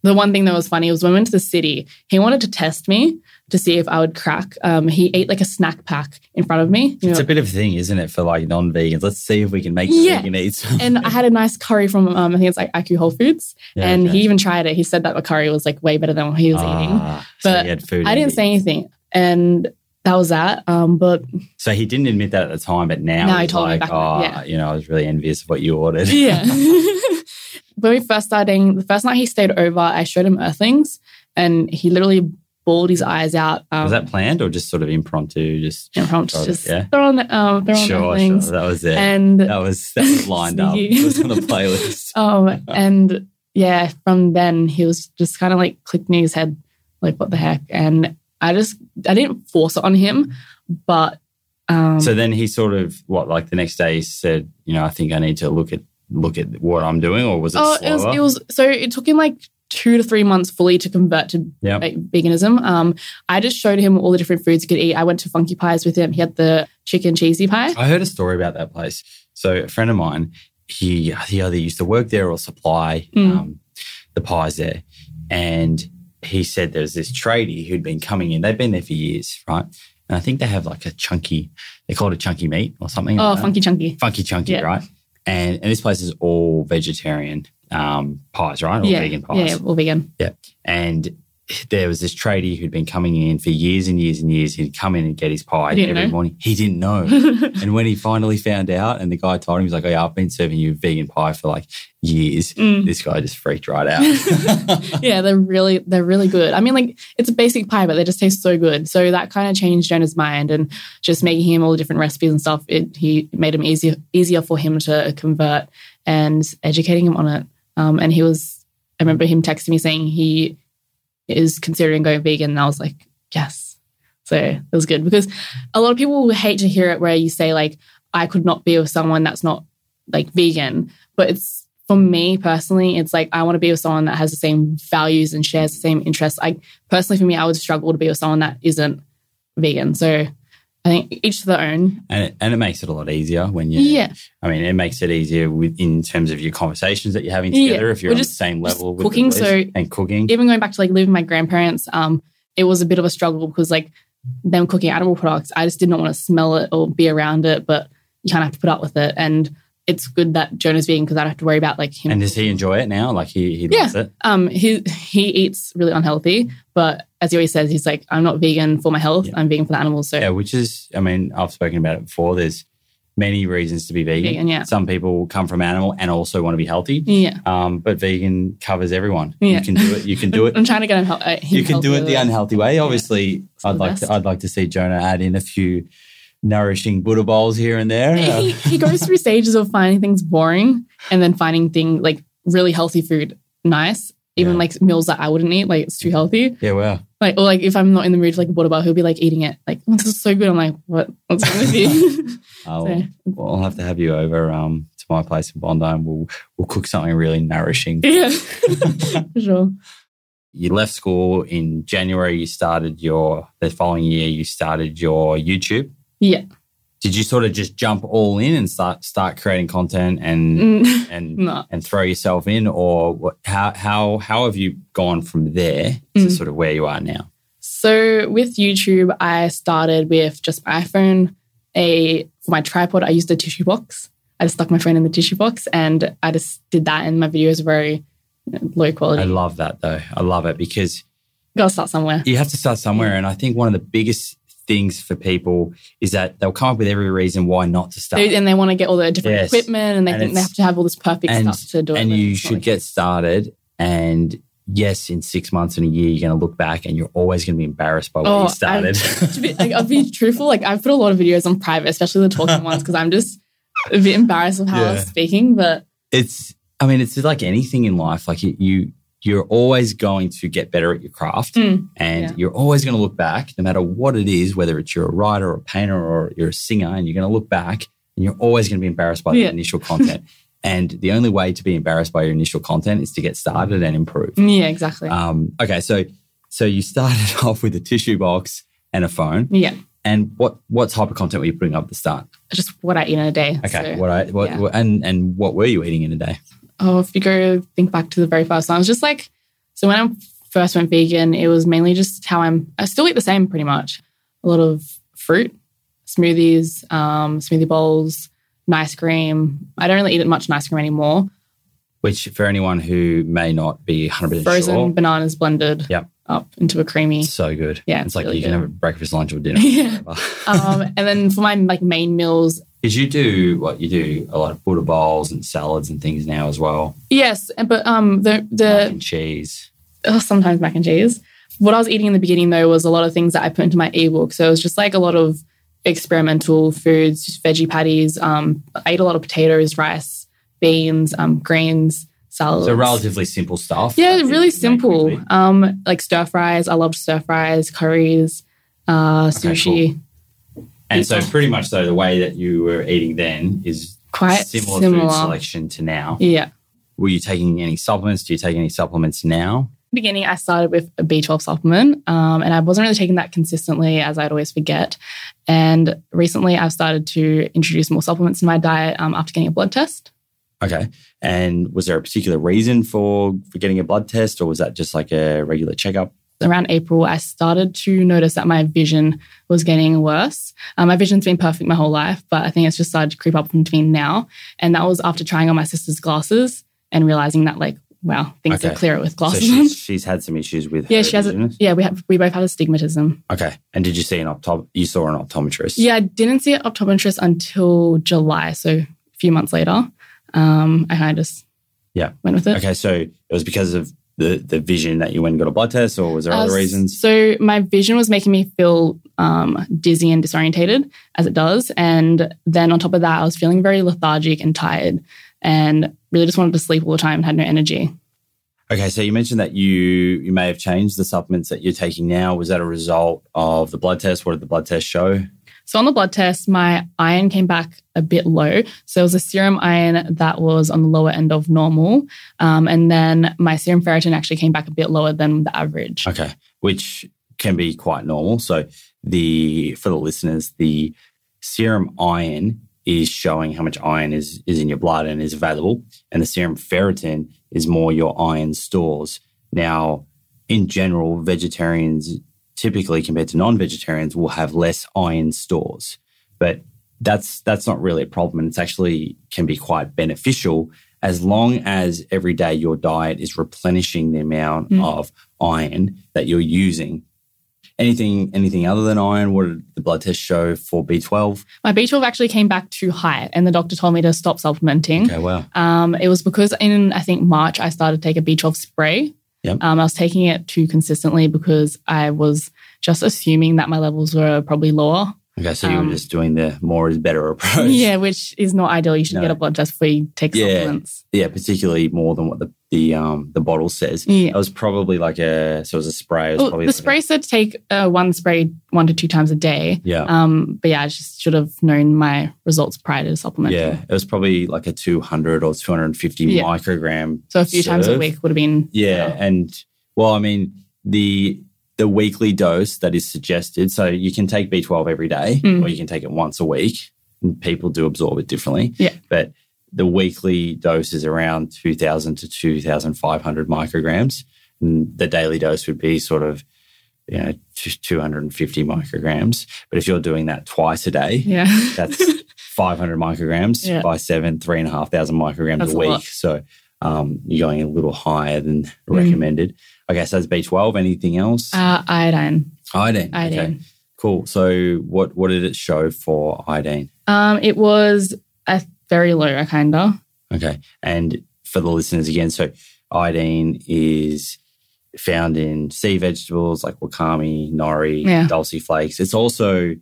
the one thing that was funny was when we went to the city he wanted to test me to see if i would crack um, he ate like a snack pack in front of me you it's a bit of a thing, isn't it, for like non-vegans? Let's see if we can make Yeah. vegan eat some. and I had a nice curry from um, I think it's like Iku Whole Foods, Yeah, and okay. he even tried it. He said that the curry was like way better than what he was eating. Ah, so But he had food I didn't envy. say anything, and that was that. Um, but So he didn't admit that at the time, but now, Now he he's told me like, back oh, yeah. you know, I was really envious of what you ordered. yeah. when we first started the first night he stayed over, I showed him Earthlings, and he literally bawled his eyes out. Um, was that planned or just sort of impromptu? Just impromptu? Just yeah. throw on, um, throw on sure, sure. That was it. and that was that was lined up. It was on the playlist. um, and yeah, from then he was just kind of like clicking his head, like what the heck, and I just I didn't force it on him, but um, So then he sort of what like the next day he said, you know, I think I need to look at look at what I'm doing, or was it oh, slower? it was it was so it took him like two to three months fully to convert to like veganism. Um, I just showed him all the different foods he could eat. I went to Funky Pies with him. He had the chicken cheesy pie. I heard a story about that place. So a friend of mine, he he either used to work there or supply Mm. um, the pies there, and he said there's this tradie who'd been coming in. They've been there for years, right? And I think they have like a chunky. They call it a chunky meat or something. Oh, like that. funky chunky. funky chunky, Yeah. right? And and this place is all vegetarian um, pies, right? Or yeah, vegan pies. yeah, all vegan. Yeah. And there was this tradie who'd been coming in for years and years and years. He'd come in and get his pie every know? morning. He didn't know. and when he finally found out, and the guy told him, he's like, "Oh yeah, I've been serving you vegan pie for like years." Mm. This guy just freaked right out. yeah, they're really they're really good. I mean, like it's a basic pie, but they just taste so good. So that kind of changed Jonah's mind, and just making him all the different recipes and stuff. It he made him easier easier for him to convert and educating him on it. Um, and he was, I remember him texting me saying he is considering going vegan, and I was like, yes. So it was good because a lot of people hate to hear it where you say like I could not be with someone that's not like vegan, but it's for me personally, it's like I want to be with someone that has the same values and shares the same interests. I personally, for me, I would struggle to be with someone that isn't vegan. So I think each to their own. and it, and it makes it a lot easier when you. Yeah, I mean, it makes it easier with, in terms of your conversations that you're having Yeah. together if you're Or on just- the same level with cooking, so- and cooking. even going back to like living with my grandparents, um, it was a bit of a struggle because like them cooking animal products, I just did not want to smell it or be around it, but you kind of have to put up with it. And it's good that Jonah's vegan because I don't have to worry about like him. And does he enjoy it now? Like he, he Yeah. loves it? Um, he he eats really unhealthy, but as he always says, he's like, I'm not vegan for my health. Yeah. I'm vegan for the animals. So Yeah, which is, I mean, I've spoken about it before. There's many reasons to be vegan. Vegan, yeah. Some people come from animal and also want to be healthy. yeah, Um, but vegan covers everyone. Yeah. You can do it. You can do it. I'm trying to get him. hel- Uh, him you can do it the unhealthy way. Obviously, It's I'd like best. to. I'd like to see Jonah add in a few nourishing Buddha bowls here and there. he, he goes through stages of finding things boring and then finding thing like really healthy food nice. Even Yeah. like meals that I wouldn't eat, like it's too healthy. yeah, wow. Like or like if I'm not in the mood for like a water bar, he'll be like eating it. Like oh, this is so good. I'm like, what? What's wrong with you? I'll, So- well, I'll have to have you over um, to my place in Bondi, and we'll we'll cook something really nourishing. yeah, for sure. you left school in January. You started your the following year. You started your YouTube. Yeah. Did you sort of just jump all in and start start creating content and Mm, and no. and throw yourself in, or what, how how how have you gone from there to Mm. sort of where you are now? So with YouTube, I started with just my iPhone. A for my tripod, I used a tissue box. I just stuck my phone in the tissue box, and I just did that. And my videos were very low quality. I love that though. I love it because you Gotta start somewhere. you have to start somewhere, and I think one of the biggest things for people is that they'll come up with every reason why not to start. And they want to get all the different Yes. equipment, and they And think they have to have all this perfect and stuff to do it. and you should like- get started and yes in six months and a year you're going to look back and you're always going to be embarrassed by what Oh, you started to be, like, I'll be truthful. Like I've put a lot of videos on private, especially the talking ones, because I'm just a bit embarrassed of how I was speaking. But it's i mean it's like anything in life like you, you you're always going to get better at your craft Mm, and yeah. you're always going to look back no matter what it is whether it's you're a writer or a painter or you're a singer and you're going to look back and you're always going to be embarrassed by the initial content and the only way to be embarrassed by your initial content is to get started and improve yeah, exactly. Um, okay, so so you started off with a tissue box and a phone, yeah, and what what type of content were you putting up at the start? just what I eat in a day. Okay, So, what I what, yeah. what- and and what were you eating in a day? Oh, if you go think back to the very first time, I was just like, so when I first went vegan, it was mainly just how I'm. I still eat the same pretty much. A lot of fruit, smoothies, um, smoothie bowls, ice cream. I don't really eat it much ice cream anymore. Which for anyone who may not be hundred percent Frozen sure, bananas blended. Yep. up into a creamy. So good. Yeah, It's like really you can have a breakfast, lunch, or dinner. Yeah. um, and then for my like main meals, Because you do what you do a lot of Buddha bowls and salads and things now as well. yes, but um, the Mac the and cheese. oh, sometimes mac and cheese. What I was eating in the beginning though was a lot of things that I put into my ebook. So it was just like a lot of experimental foods, veggie patties. Um, I ate a lot of potatoes, rice, beans, um, greens, salads. So relatively simple stuff. Yeah, it really simple. Um, like stir fries. I loved stir fries, curries, uh, sushi. And so pretty much though the way that you were eating then is Quite similar, similar. food selection to now. Yeah. Were you taking any supplements? Do you take any supplements now? beginning, I started with a B12 supplement, um, and I wasn't really taking that consistently as I'd always forget. And recently, I've started to introduce more supplements in my diet um, after getting a blood test. Okay. And was there a particular reason for for getting a blood test, or was that just like a regular checkup? Around April, I started to notice that my vision was getting worse. Um, my vision's been perfect my whole life, but I think it's just started to creep up between now. And that was after trying on my sister's glasses and realizing that, like, wow, things Okay. are clearer with glasses on. she's, she's had some issues with Yeah, she has. A, yeah, we have. We both have astigmatism. Okay. And did you see an optom? You saw an optometrist. Yeah, I didn't see an optometrist until July, so a few months later. Um, I kind of just Yeah. went with it. Okay. So it was because of the the vision that you went and got a blood test, or was there Uh, other reasons? So my vision was making me feel um, dizzy and disorientated, as it does, and then on top of that, I was feeling very lethargic and tired, and really just wanted to sleep all the time and had no energy. Okay, so you mentioned that you you may have changed the supplements that you're taking now. Was that a result of the blood test? What did the blood test show? So on the blood test, my iron came back a bit low. So it was a serum iron that was on the lower end of normal. Um, and then my serum ferritin actually came back a bit lower than the average. Okay, which can be quite normal. So the for the listeners, the serum iron is showing how much iron is is in your blood and is available, and the serum ferritin is more your iron stores. Now, in general, vegetarians typically compared to non-vegetarians will have less iron stores, but that's that's not really a problem, and it's actually can be quite beneficial as long as every day your diet is replenishing the amount Mm. of iron that you're using. Anything anything other than iron? What did the blood test show for B12? My B12 actually came back too high, and the doctor told me to stop supplementing. Okay, wow. Um, it was because in I think March I started to take a B12 spray. Yep. Um, I was taking it too consistently because I was just assuming that my levels were probably lower. Okay, so you Um, were just doing the more is better approach. Yeah, which is not ideal. You should No. get a blood test before you take Yeah. supplements. yeah, particularly more than what the the um the bottle says. Yeah. It was probably like a so it was a spray. It was Well, probably the like a- spray said take uh, one spray one to two times a day. yeah. Um, but yeah, I just should have known my results prior to supplementing. yeah, it was probably like a 200 or 250 Yeah. microgram. So a few times a week would have been Yeah, better. and well, I mean the the weekly dose that is suggested. So you can take B12 every day, Mm. or you can take it once a week. And people do absorb it differently. Yeah. but the weekly dose is around 2,000 to 2,500 micrograms, and the daily dose would be sort of you know 250 micrograms. But if you're doing that twice a day, Yeah. that's 500 micrograms Yeah. by seven, three and a half thousand micrograms That's a a week. lot. So um, you're going a little higher than Mm. recommended. Okay, so that's B12. Anything else? uh, iodine. iodine. Iodine. Okay, cool. So what what did it show for iodine? Um, it was a very low, kind of. Okay, and for the listeners again, so iodine is found in sea vegetables like wakame, nori, Yeah. dulse flakes. It's also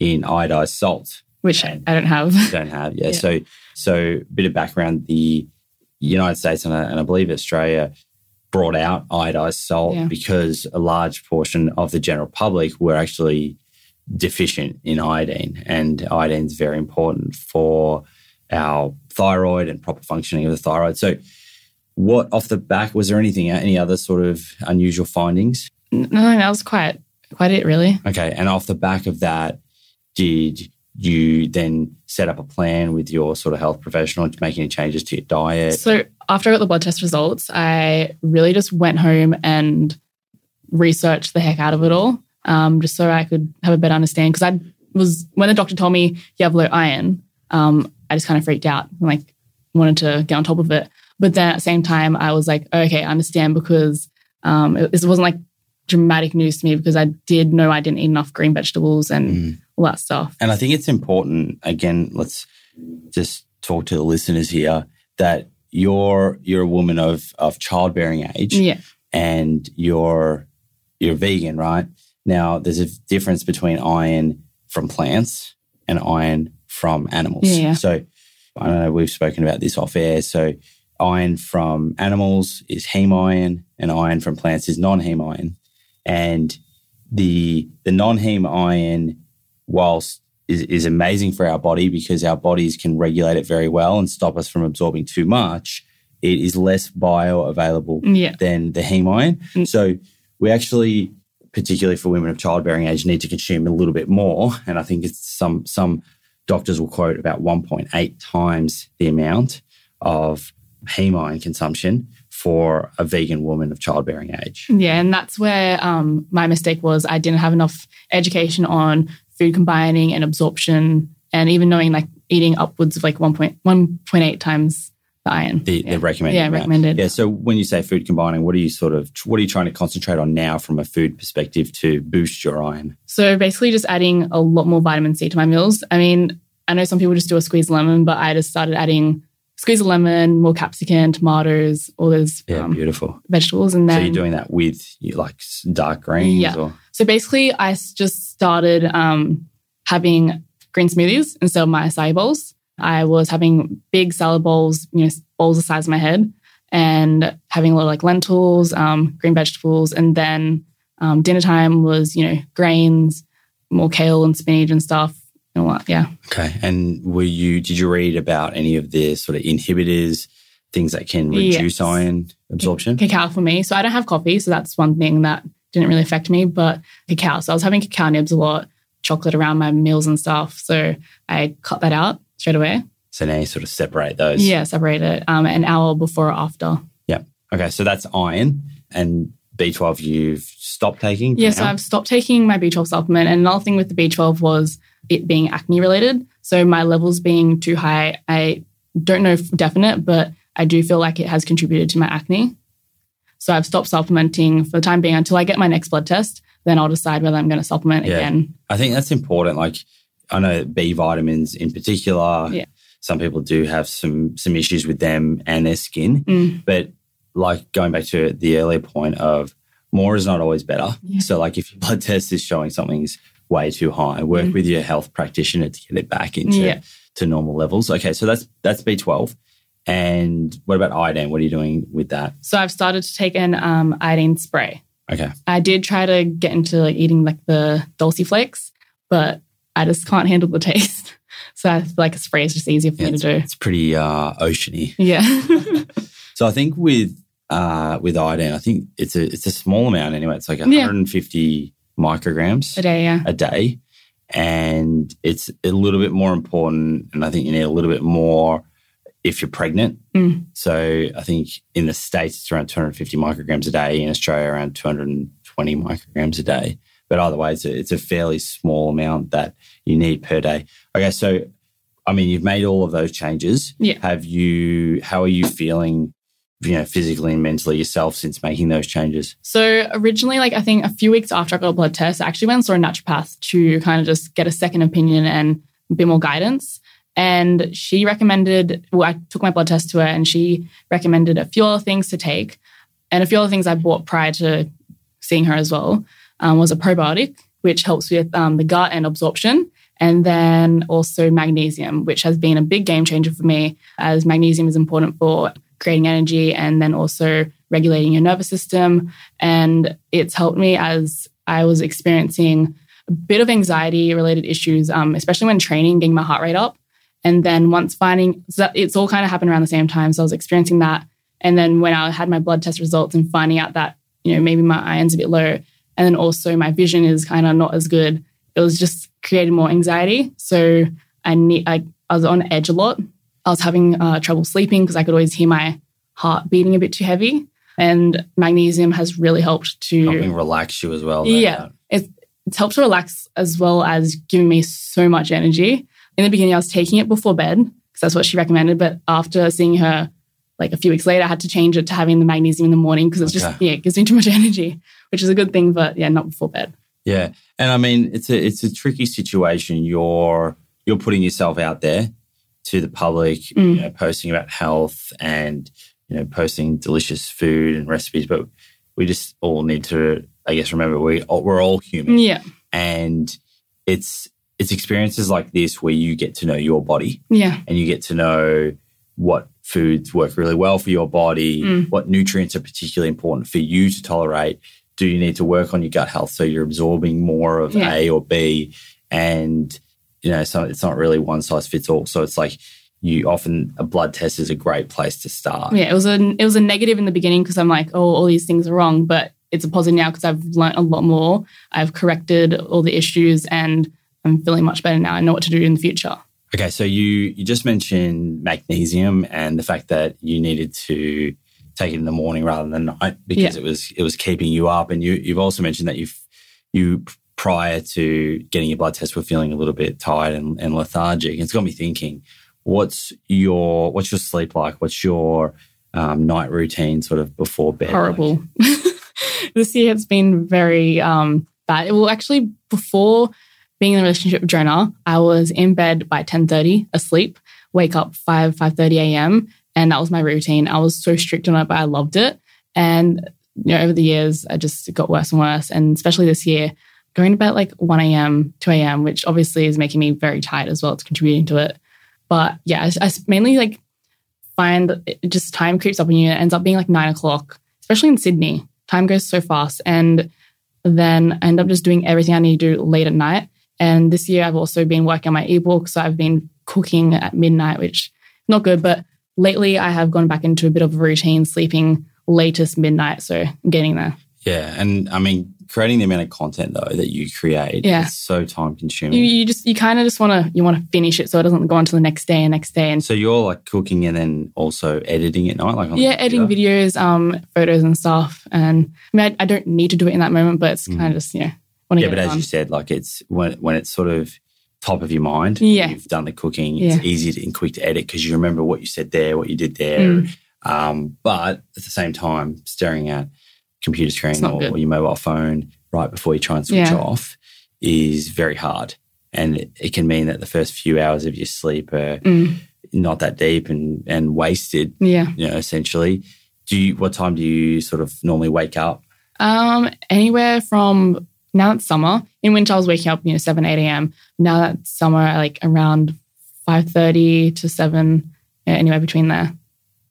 in iodized salt. which I don't have. don't have. Yeah. Yeah. So, so bit of background: the United States and I, and I believe Australia brought out iodized salt Yeah. because a large portion of the general public were actually deficient in iodine, and iodine is very important for our thyroid and proper functioning of the thyroid. So, what off the back was there anything any other sort of unusual findings? No, that was quite quite it, really. Okay. And off the back of that, did you then set up a plan with your sort of health professional to make any changes to your diet? So after I got the blood test results, I really just went home and researched the heck out of it all, um, just so I could have a better understanding. Because I was when the doctor told me you have low iron, um, I just kind of freaked out and like wanted to get on top of it. But then at the same time, I was like, okay, I understand because um, it, it wasn't like dramatic news to me because I did know I didn't eat enough green vegetables and Mm. all that stuff. And I think it's important, again, let's just talk to the listeners here that you're you're a woman of of childbearing age Yeah. and you're you're vegan, right? Now there's a difference between iron from plants and iron from animals. Yeah, yeah. So I don't know, we've spoken about this off air. So iron from animals is heme iron and iron from plants is non-heme iron. And the the non-heme iron, whilst is, is amazing for our body because our bodies can regulate it very well and stop us from absorbing too much, it is less bioavailable Yeah. than the heme iron. Mm. So we actually, particularly for women of childbearing age, need to consume a little bit more. And I think it's some some doctors will quote about 1.8 times the amount of heme iron consumption for a vegan woman of childbearing age. Yeah, and that's where um, my mistake was. I didn't have enough education on food combining and absorption, and even knowing like eating upwards of like 1.1.8 times the iron. The, yeah. the recommended. Yeah, recommended. Yeah. So when you say food combining, what are you sort of what are you trying to concentrate on now from a food perspective to boost your iron? So basically, just adding a lot more vitamin C to my meals. I mean, I know some people just do a squeeze lemon, but I just started adding squeeze of lemon, more capsicum, tomatoes, all those Yeah, um, beautiful. vegetables, and then so you're doing that with like dark greens Yeah. or So basically, I just started um, having green smoothies instead of my acai bowls. I was having big salad bowls, you know, bowls the size of my head, and having a lot of like lentils, um, green vegetables, and then um, dinner time was you know grains, more kale and spinach and stuff, and all that. Yeah. Okay. And were you did you read about any of the sort of inhibitors, things that can reduce Yes. iron absorption? cacao for me. So I don't have coffee, so that's one thing that didn't really affect me. But cacao, so I was having cacao nibs a lot, chocolate around my meals and stuff. So I cut that out straight away. So now you sort of separate those. Yeah, separate it um, an hour before or after. Yeah. Okay. So that's iron and B12 you've stopped taking? Yes, Yeah, so? I've stopped taking my B12 supplement. And another thing with the B12 was it being acne related. So my levels being too high, I don't know definite, but I do feel like it has contributed to my acne. So I've stopped supplementing for the time being until I get my next blood test. Then I'll decide whether I'm going to supplement Yeah. again. I think that's important. Like I know B vitamins in particular. Yeah. Some people do have some some issues with them and their skin. Mm. But like going back to the earlier point of more is not always better. Yeah. So like if your blood test is showing something's way too high, work Mm. with your health practitioner to get it back into Yeah. to normal levels. Okay, so that's that's B12. And what about iodine? What are you doing with that? So I've started to take an um, iodine spray. Okay. I did try to get into like eating like the Dulse Flakes, but I just can't handle the taste. So I feel like a spray is just easier for Yeah, me to do. it's pretty uh oceany. Yeah. So I think with uh, with iodine, I think it's a it's a small amount anyway. It's like Yeah. 150 micrograms a day, yeah. a day, and it's a little bit more important. And I think you need a little bit more if you're pregnant. Mm. So I think in the states it's around 250 micrograms a day. In Australia, around 220 micrograms a day. But either way, it's a, it's a fairly small amount that you need per day. Okay, so I mean, you've made all of those changes. Yeah. Have you? How are you feeling? You know, physically and mentally yourself since making those changes. So originally, like I think a few weeks after I got a blood test, I actually went and saw a naturopath to kind of just get a second opinion and a bit more guidance. And she recommended, well, I took my blood test to her and she recommended a few other things to take. And a few other things I bought prior to seeing her as well um, was a probiotic, which helps with um, the gut and absorption. And then also magnesium, which has been a big game changer for me, as magnesium is important for creating energy and then also regulating your nervous system. And it's helped me as I was experiencing a bit of anxiety related issues, um, especially when training, getting my heart rate up. And then once finding, so it's all kind of happened around the same time. So I was experiencing that. And then when I had my blood test results and finding out that, you know, maybe my iron's a bit low, and then also my vision is kind of not as good, it was just creating more anxiety. So I need, I, I was on edge a lot. I was having uh, trouble sleeping because I could always hear my heart beating a bit too heavy. And magnesium has really helped to Helping relax you as well. yeah, it's, it's helped to relax as well as giving me so much energy. In the beginning, I was taking it before bed because that's what she recommended. But after seeing her like a few weeks later, I had to change it to having the magnesium in the morning because it's just yeah, it gives me too much energy, which is a good thing, but yeah, not before bed. Yeah, and I mean it's a it's a tricky situation. You're you're putting yourself out there to the public, Mm. you know, posting about health and you know posting delicious food and recipes. But we just all need to, I guess, remember we we're all human, Yeah, and it's it's experiences like this where you get to know your body yeah, and you get to know what foods work really well for your body, Mm. what nutrients are particularly important for you to tolerate. Do you need to work on your gut health so you're absorbing more of Yeah. A or B? And you know, so it's not really one size fits all. So it's like you often a blood test is a great place to start. yeah. It was a it was a negative in the beginning because I'm like, oh, all these things are wrong, but it's a positive now because I've learned a lot more. I've corrected all the issues, and I'm feeling much better now. I know what to do in the future. Okay, so you you just mentioned magnesium and the fact that you needed to take it in the morning rather than night because Yeah. it was it was keeping you up. And you you've also mentioned that you you prior to getting your blood test were feeling a little bit tired and, and lethargic. It's got me thinking, what's your what's your sleep like? What's your um, night routine sort of before bed? like? horrible. this year has been very um, bad. Well, actually, before being in a relationship with Jonah, I was in bed by ten thirty, asleep. Wake up five five thirty a.m. and that was my routine. I was so strict on it, but I loved it. And you know, over the years, I just got worse and worse. And especially this year, going to bed like one a.m., two a.m., which obviously is making me very tired as well. It's contributing to it. But yeah, I, I mainly like find it just time creeps up on you. It ends up being like nine o'clock, especially in Sydney. Time goes so fast. And then I end up just doing everything I need to do late at night. And this year I've also been working on my ebook. So I've been cooking at midnight, which is not good. But lately I have gone back into a bit of a routine, sleeping latest midnight. So I'm getting there. Yeah, and I mean, creating the amount of content though that you create Yeah. is so time consuming. You, you just, you kind of just want to, you want to finish it so it doesn't go on to the next day and next day. And So you're like cooking and then also editing at night, like yeah, editing videos, um, photos and stuff. And I mean, I, I don't need to do it in that moment, but it's kind of just, you know, want to Yeah, but as you said, like it's when when it's sort of top of your mind. Yeah. you've done the cooking. Yeah. It's easy to, and quick to edit because you remember what you said there, what you did there. Mm. Um, but at the same time, staring at computer screen or, or your mobile phone right before you try and switch Yeah. off is very hard, and it, it can mean that the first few hours of your sleep are Mm. not that deep and and wasted. Yeah. You know, essentially. Do you? What time do you sort of normally wake up? Um, anywhere from now it's summer. In winter, I was waking up, you know, seven, eight a.m. Now that's summer, like around five thirty to seven, yeah, anywhere between there.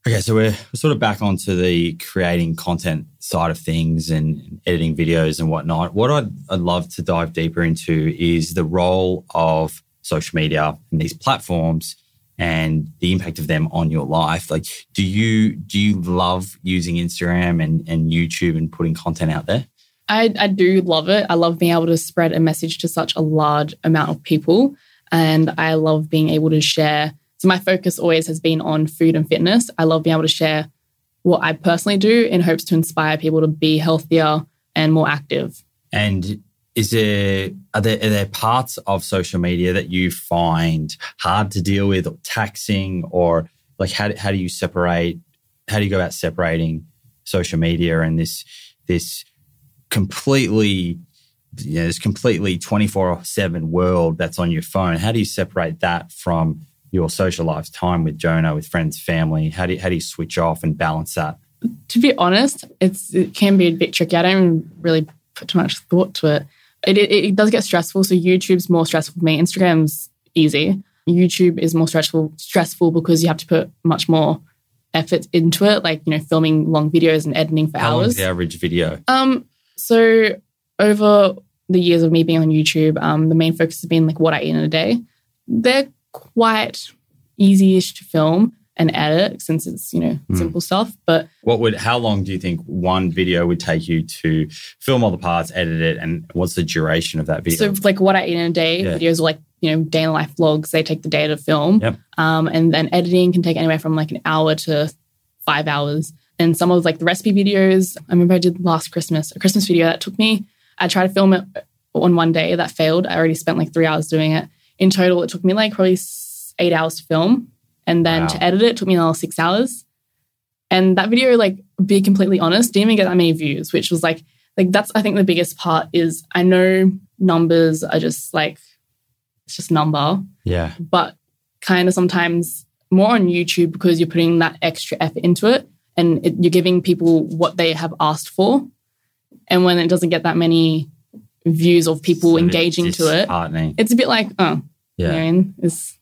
Okay, so we're, we're sort of back onto the creating content side of things and editing videos and whatnot. What I'd, I'd love to dive deeper into is the role of social media and these platforms and the impact of them on your life. Like, do you do you love using Instagram and, and YouTube and putting content out there? I, I do love it. I love being able to spread a message to such a large amount of people. And I love being able to share. So, my focus always has been on food and fitness. I love being able to share what I personally do in hopes to inspire people to be healthier and more active. And is there are there are there parts of social media that you find hard to deal with or taxing or like how how do you separate how do you go about separating social media and this this completely you know, this completely 24/7 world that's on your phone how do you separate that from your social life time with Jonah with friends family how do you, how do you switch off and balance that to be honest, it's it can be a bit tricky. I don't really put too much thought to it. It, it, it does get stressful. So YouTube's more stressful for me. Instagram's easy. YouTube is more stressful stressful because you have to put much more effort into it, like you know, filming long videos and editing for how long is hours. the average video Um, so over the years of me being on YouTube, um, the main focus has been like what I eat in a day. They're quite easy-ish to film and edit since it's you know Mm. simple stuff, but What would how long do you think one video would take you to film all the parts, edit it, and what's the duration of that video? So like what I eat in a day, Yeah. videos are like, you know, day in life vlogs, they take the day to film. Yep. Um, and then editing can take anywhere from like an hour to five hours. And some of like the recipe videos, I remember I did last Christmas, a Christmas video that took me, I tried to film it on one day that failed. I already spent like three hours doing it. In total, it took me like probably eight hours to film. And then Wow. to edit it, took me another six hours. And that video, like, be completely honest, didn't even get that many views, which was like, like that's I think the biggest part is I know numbers are just like it's just number, Yeah. but kind of sometimes more on YouTube because you're putting that extra effort into it and it, you're giving people what they have asked for. And when it doesn't get that many views of people engaging to it, it's a bit like, oh, Yeah. you know, I it's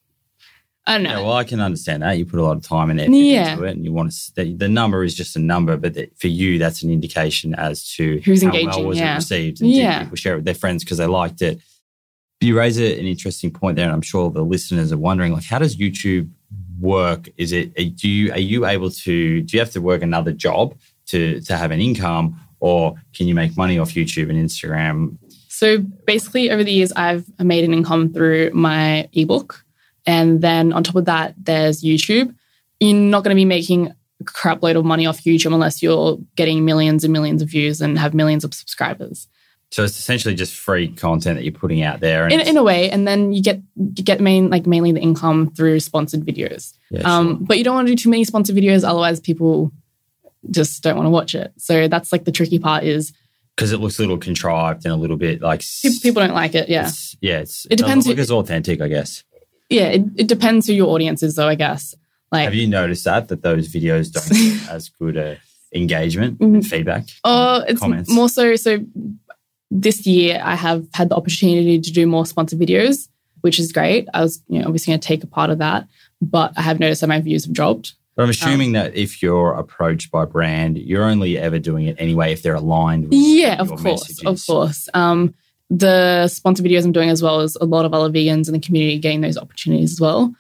I don't know. Yeah, well, I can understand that. You put a lot of time and effort Yeah. into it, and you want to. The, the number is just a number, but that for you, that's an indication as to Who's how engaging, well was yeah. it received, and Yeah. did people share it with their friends because they liked it. You raise a, an interesting point there, and I'm sure the listeners are wondering, like, how does YouTube work? Is it do you are you able to do you have to work another job to to have an income, or can you make money off YouTube and Instagram? So basically, over the years, I've made an income through my ebook. And then on top of that, there's YouTube. You're not going to be making a crap load of money off YouTube unless you're getting millions and millions of views and have millions of subscribers. So it's essentially just free content that you're putting out there. And In, in a way, and then you get you get main like mainly the income through sponsored videos. yeah, Um, sure. But you don't want to do too many sponsored videos, otherwise people just don't want to watch it. So that's like the tricky part is because it looks a little contrived and a little bit like people don't like it. Yeah. It's, yeah, it's, It depends Look who- as authentic, I guess. Yeah. It, it depends who your audience is, though, I guess. Like, Have you noticed that that those videos don't get as good a engagement and feedback? Oh, it's comments? more so. So this year, I have had the opportunity to do more sponsored videos, which is great. I was, you know, obviously going to take a part of that, but I have noticed that my views have dropped. But I'm Um, assuming that if you're approached by brand, you're only ever doing it anyway if they're aligned with Yeah, of course, messages. of course. Um, the sponsored videos I'm doing as well as a lot of other vegans in the community getting those opportunities as well,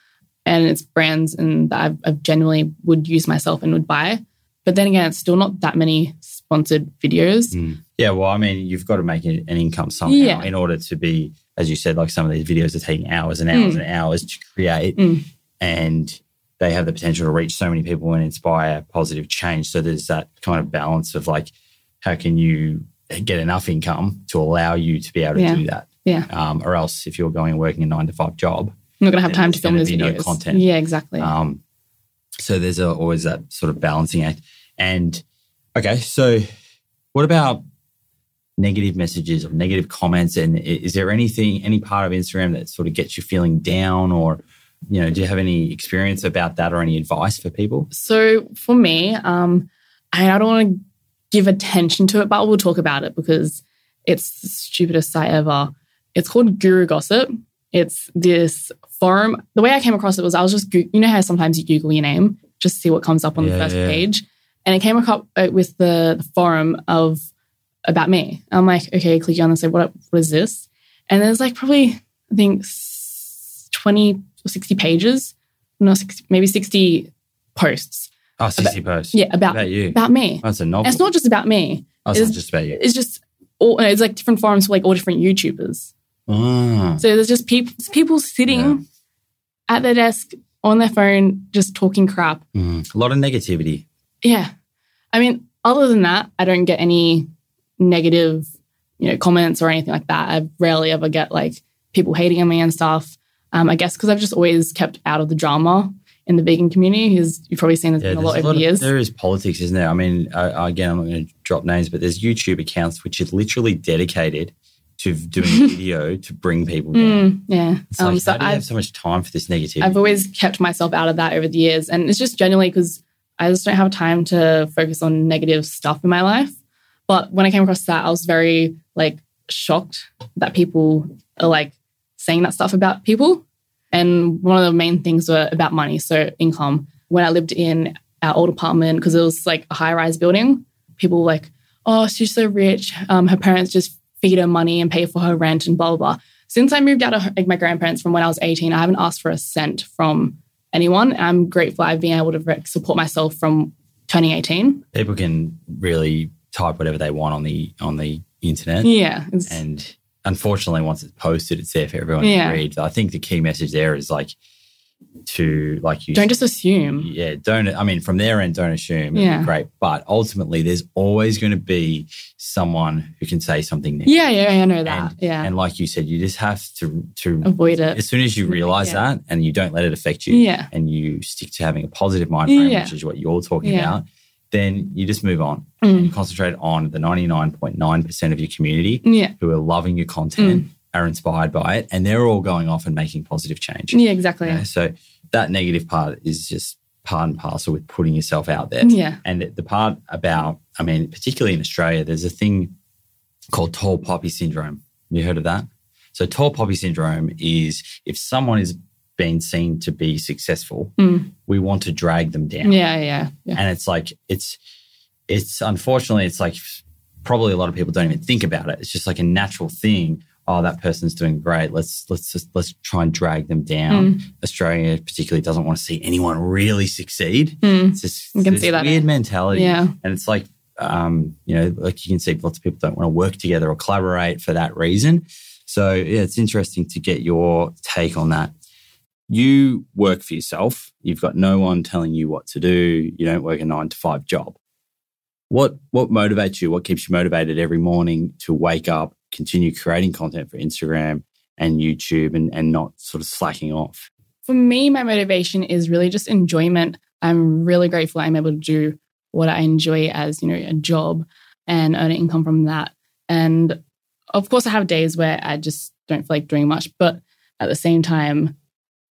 and it's brands and that I've, I've genuinely would use myself and would buy. But then again, it's still not that many sponsored videos. Mm. Yeah, well, I mean, you've got to make an income somehow Yeah. in order to be, as you said, like some of these videos are taking hours and hours and hours to create, Mm. and they have the potential to reach so many people and inspire positive change. So there's that kind of balance of like, how can you get enough income to allow you to be able to Yeah. do that? Yeah, Um, or else, if you're going and working a nine to five job, I'm not gonna have time to film gonna these no videos. content. Yeah, exactly. um, so there's a, always that sort of balancing act. And okay, so what about negative messages or negative comments? And is there anything, any part of Instagram that sort of gets you feeling down, or you know, do you have any experience about that or any advice for people? So for me, um, I, don't want to give attention to it, but we'll talk about it because it's the stupidest site ever. It's called Guru Gossip. It's this forum. The way I came across it was I was just, you know how sometimes you Google your name just see what comes up on Yeah, the first yeah. page, and it came up uh, with the, the forum of about me. I'm like, okay, click on and say, what what is this? And there's like probably I think twenty or sixty pages, no, 60, maybe sixty posts. Oh, 60 posts. Yeah, about about you. about me. That's a novel. And it's not just about me. oh, it's just about you. It's just all it's like different forums for like all different YouTubers. Ah, So there's just people people sitting Yeah. at their desk on their phone just talking crap. mm. A lot of negativity. Yeah. I mean, other than that, I don't get any negative, you know, comments or anything like that. I rarely ever get like people hating on me and stuff. Um, I guess because I've just always kept out of the drama in the vegan community. Because you've probably seen this Yeah, in a lot there's over the of- years. there is politics, isn't there? I mean, I, again, I'm not going to drop names, but there's YouTube accounts which are literally dedicated to doing video to bring people down. Mm, yeah. It's like, Um, so I've have so much time for this negativity? I've always kept myself out of that over the years. And it's just generally because I just don't have time to focus on negative stuff in my life. But when I came across that, I was very like shocked that people are like saying that stuff about people. And one of the main things were about money, so income. When I lived in our old apartment, because it was like a high rise building, people were like, oh, she's so rich. Um, her parents just feed her money and pay for her rent and blah, blah, blah. Since I moved out of like, my grandparents from when I was 18, I haven't asked for a cent from anyone. I'm grateful I've been able to support myself from turning 18. People can really type whatever they want on the on the internet, Yeah. and unfortunately, once it's posted, it's there for everyone Yeah. to read. I think the key message there is like to like you don't just assume. yeah, don't. I mean, from their end, don't assume. Yeah. great, but ultimately, there's always going to be someone who can say something negative. Yeah, yeah, I know that. And, yeah. and like you said, you just have to to Avoid it. as soon as you realize Yeah. that and you don't let it affect you, Yeah. and you stick to having a positive mind frame, Yeah. which is what you're talking Yeah. about, then you just move on. Mm. You concentrate on the 99.9% of your community Yeah. who are loving your content, are inspired by it, and they're all going off and making positive change. Yeah, exactly. Okay, So that negative part is just part and parcel with putting yourself out there. Yeah. And the part about, I mean, particularly in Australia, there's a thing called tall poppy syndrome. You heard of that? So tall poppy syndrome is if someone is being seen to be successful, Mm. we want to drag them down. Yeah, yeah, yeah. And it's like it's it's unfortunately it's like probably a lot of people don't even think about it. It's just like a natural thing. Oh, that person's doing great. Let's let's just let's try and drag them down. Mm. Australia particularly doesn't want to see anyone really succeed. Mm. It's just You can see that, weird eh? mentality. Yeah. And it's like um, you know, like you can see lots of people don't want to work together or collaborate for that reason. So yeah, it's interesting to get your take on that. You work for yourself. You've got no one telling you what to do. You don't work a nine to five job. What what motivates you? What keeps you motivated every morning to wake up, continue creating content for Instagram and YouTube and, and not sort of slacking off? For me, my motivation is really just enjoyment. I'm really grateful I'm able to do what I enjoy as, you know, a job and earn income from that. And of course, I have days where I just don't feel like doing much, but at the same time,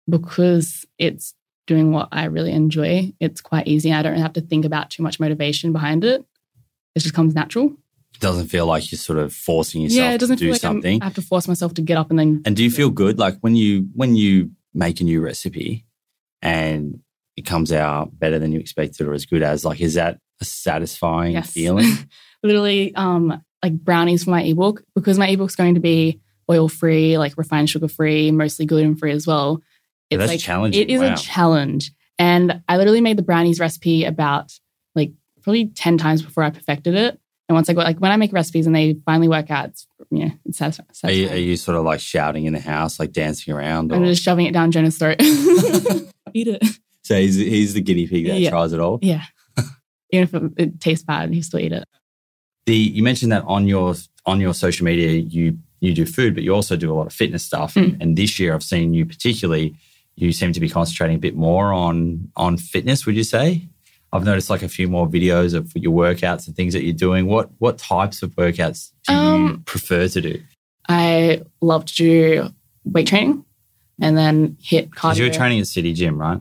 because it's doing what I really enjoy, it's quite easy. I don't have to think about too much motivation behind it. It just comes natural. It doesn't feel like you're sort of forcing yourself yeah, it doesn't to do feel like I'm- something. I have to force myself to get up and then And do you feel good? Like when you when you make a new recipe and it comes out better than you expected or as good as, like is that a satisfying Yes. feeling? literally um like brownies for my ebook because my ebook's going to be oil free, like refined sugar free, mostly gluten free as well. Yeah, that's like challenging. it is Wow. a challenge. And I literally made the brownies recipe about like probably 10 times before I perfected it. And once I go, like when I make recipes and they finally work out, it's you know, it's satisfi- Are you, are you sort of like shouting in the house, like dancing around? I'm Or? just shoving it down Jonah's throat. Eat it. So he's, he's the guinea pig that Yeah. tries it all. Yeah. Even if it, it tastes bad, he still eat it. The you mentioned that on your on your social media you you do food, but you also do a lot of fitness stuff. Mm. And this year I've seen you particularly, you seem to be concentrating a bit more on on fitness. Would you say? I've noticed like a few more videos of your workouts and things that you're doing. What what types of workouts do you Um, prefer to do? I love to do weight training and then HIIT cardio. you were training at City Gym, right?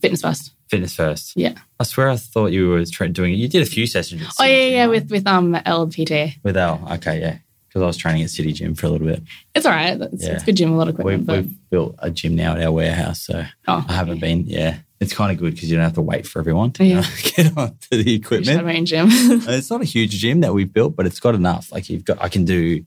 fitness first. Fitness first. Yeah. I swear I thought you were tra- doing it. You did a few sessions. At Oh yeah, Gym, yeah, right? with with um LPT. with L, Okay, yeah. Because I was training at City Gym for a little bit. It's all right. It's, Yeah. it's good gym, a lot of We've, equipment. but, we've built a gym now at our warehouse, so oh, I haven't been. Yeah, it's kind of good because you don't have to wait for everyone to Yeah. get on to the I just have equipment. my own gym. It's not a huge gym that we've built, but it's got enough. Like you've got, I can do.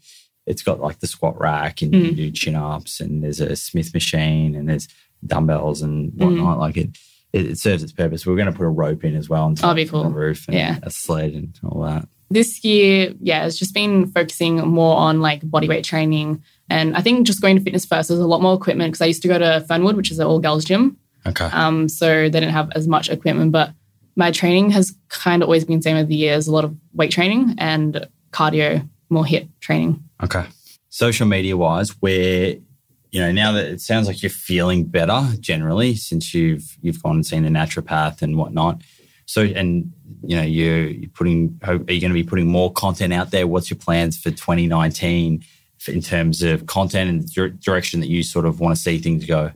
It's got like the squat rack, and you Mm. can do chin ups, and there's a Smith machine, and there's dumbbells and Mm. whatnot. Like it, it, it serves its purpose. We're going to put a rope in as well and Oh, be tie it from cool. the roof, and Yeah. a sled and all that. this year, yeah, it's just been focusing more on like body weight training. And I think just going to fitness first, there's a lot more equipment because I used to go to Fernwood, which is an all girls gym. Okay. Um, so they didn't have as much equipment, but my training has kind of always been same over the years, a lot of weight training and cardio, more HIIT training. Okay. Social media wise, where you know now that it sounds like you're feeling better generally since you've you've gone and seen the naturopath and whatnot. So and you know you're, you're putting. Are you going to be putting more content out there? What's your plans for 2019 for- in terms of content and dir- direction that you sort of want to see things go?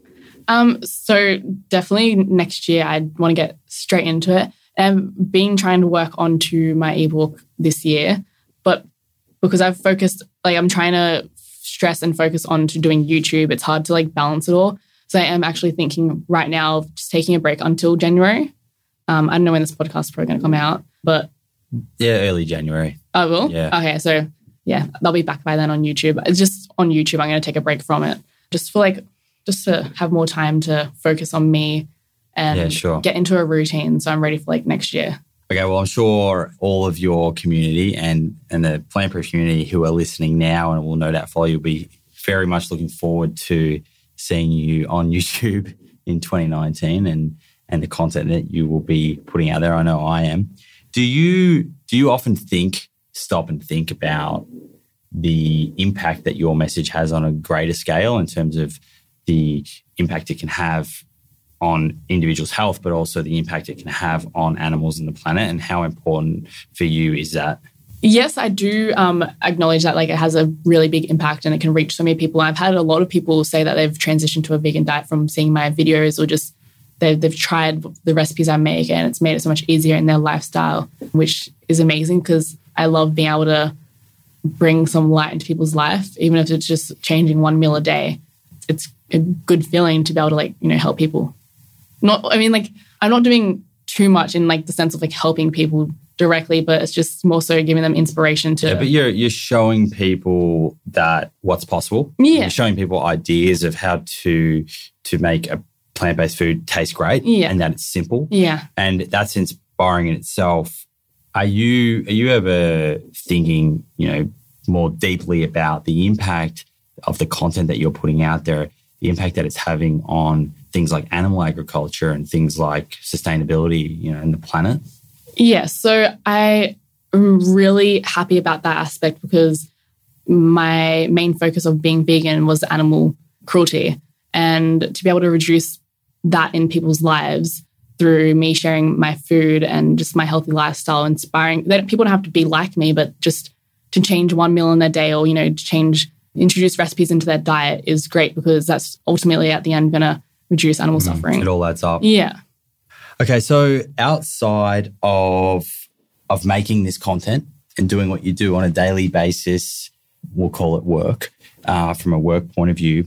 Um, so definitely next year I'd want to get straight into it. I've been trying to work onto my ebook this year, but because I've focused, like I'm trying to stress and focus on to doing YouTube, it's hard to like balance it all. So I am actually thinking right now of just taking a break until January. Um, I don't know when this podcast is probably going to come out, but Yeah, early January. I will. Yeah. Okay, so yeah, they'll be back by then on YouTube. It's just on YouTube. I'm going to take a break from it, just for like, just to have more time to focus on me and Yeah, sure. get into a routine. So I'm ready for like next year. Okay, well, I'm sure all of your community and and the plant proof community who are listening now and will no doubt follow you will be very much looking forward to seeing you on YouTube in 2019 and and the content that you will be putting out there. I know I am. Do you do you often think stop and think about the impact that your message has on a greater scale in terms of the impact it can have on individuals' health, but also the impact it can have on animals and the planet, and how important for you is that? Yes, I do um, acknowledge that like it has a really big impact and it can reach so many people. I've had a lot of people say that they've transitioned to a vegan diet from seeing my videos or just they've, they've tried the recipes I make and it's made it so much easier in their lifestyle, which is amazing because I love being able to bring some light into people's life, even if it's just changing one meal a day. It's a good feeling to be able to like, you know, help people. Not, I mean, like, I'm not doing too much in like the sense of like helping people directly, but it's just more so giving them inspiration to. Yeah, but you're you're showing people that what's possible. Yeah. You're showing people ideas of how to to make a plant based food taste great. Yeah. And that it's simple. yeah. And that's inspiring in itself. Are you are you ever thinking, you know, more deeply about the impact of the content that you're putting out there, the impact that it's having on things like animal agriculture and things like sustainability, you know, and the planet? Yeah, so I am really happy about that aspect because my main focus of being vegan was animal cruelty. And to be able to reduce that in people's lives through me sharing my food and just my healthy lifestyle, inspiring that people don't have to be like me, but just to change one meal in their day or, you know, to change, introduce recipes into their diet is great because that's ultimately at the end going to reduce animal suffering. It all adds up. Yeah. Okay, so outside of of making this content and doing what you do on a daily basis, we'll call it work. Uh, from a work point of view,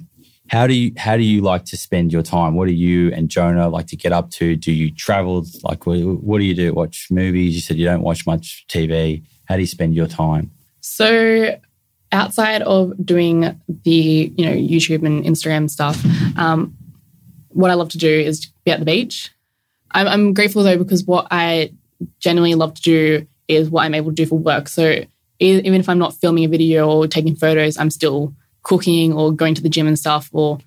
how do you how do you like to spend your time? What do you and Jonah like to get up to? Do you travel? Like, what, what do you do? Watch movies? You said you don't watch much TV. How do you spend your time? So outside of doing the you know YouTube and Instagram stuff, um, what I love to do is be at the beach. I'm, I'm grateful though because what I genuinely love to do is what I'm able to do for work. So even if I'm not filming a video or taking photos, I'm still cooking or going to the gym and stuff or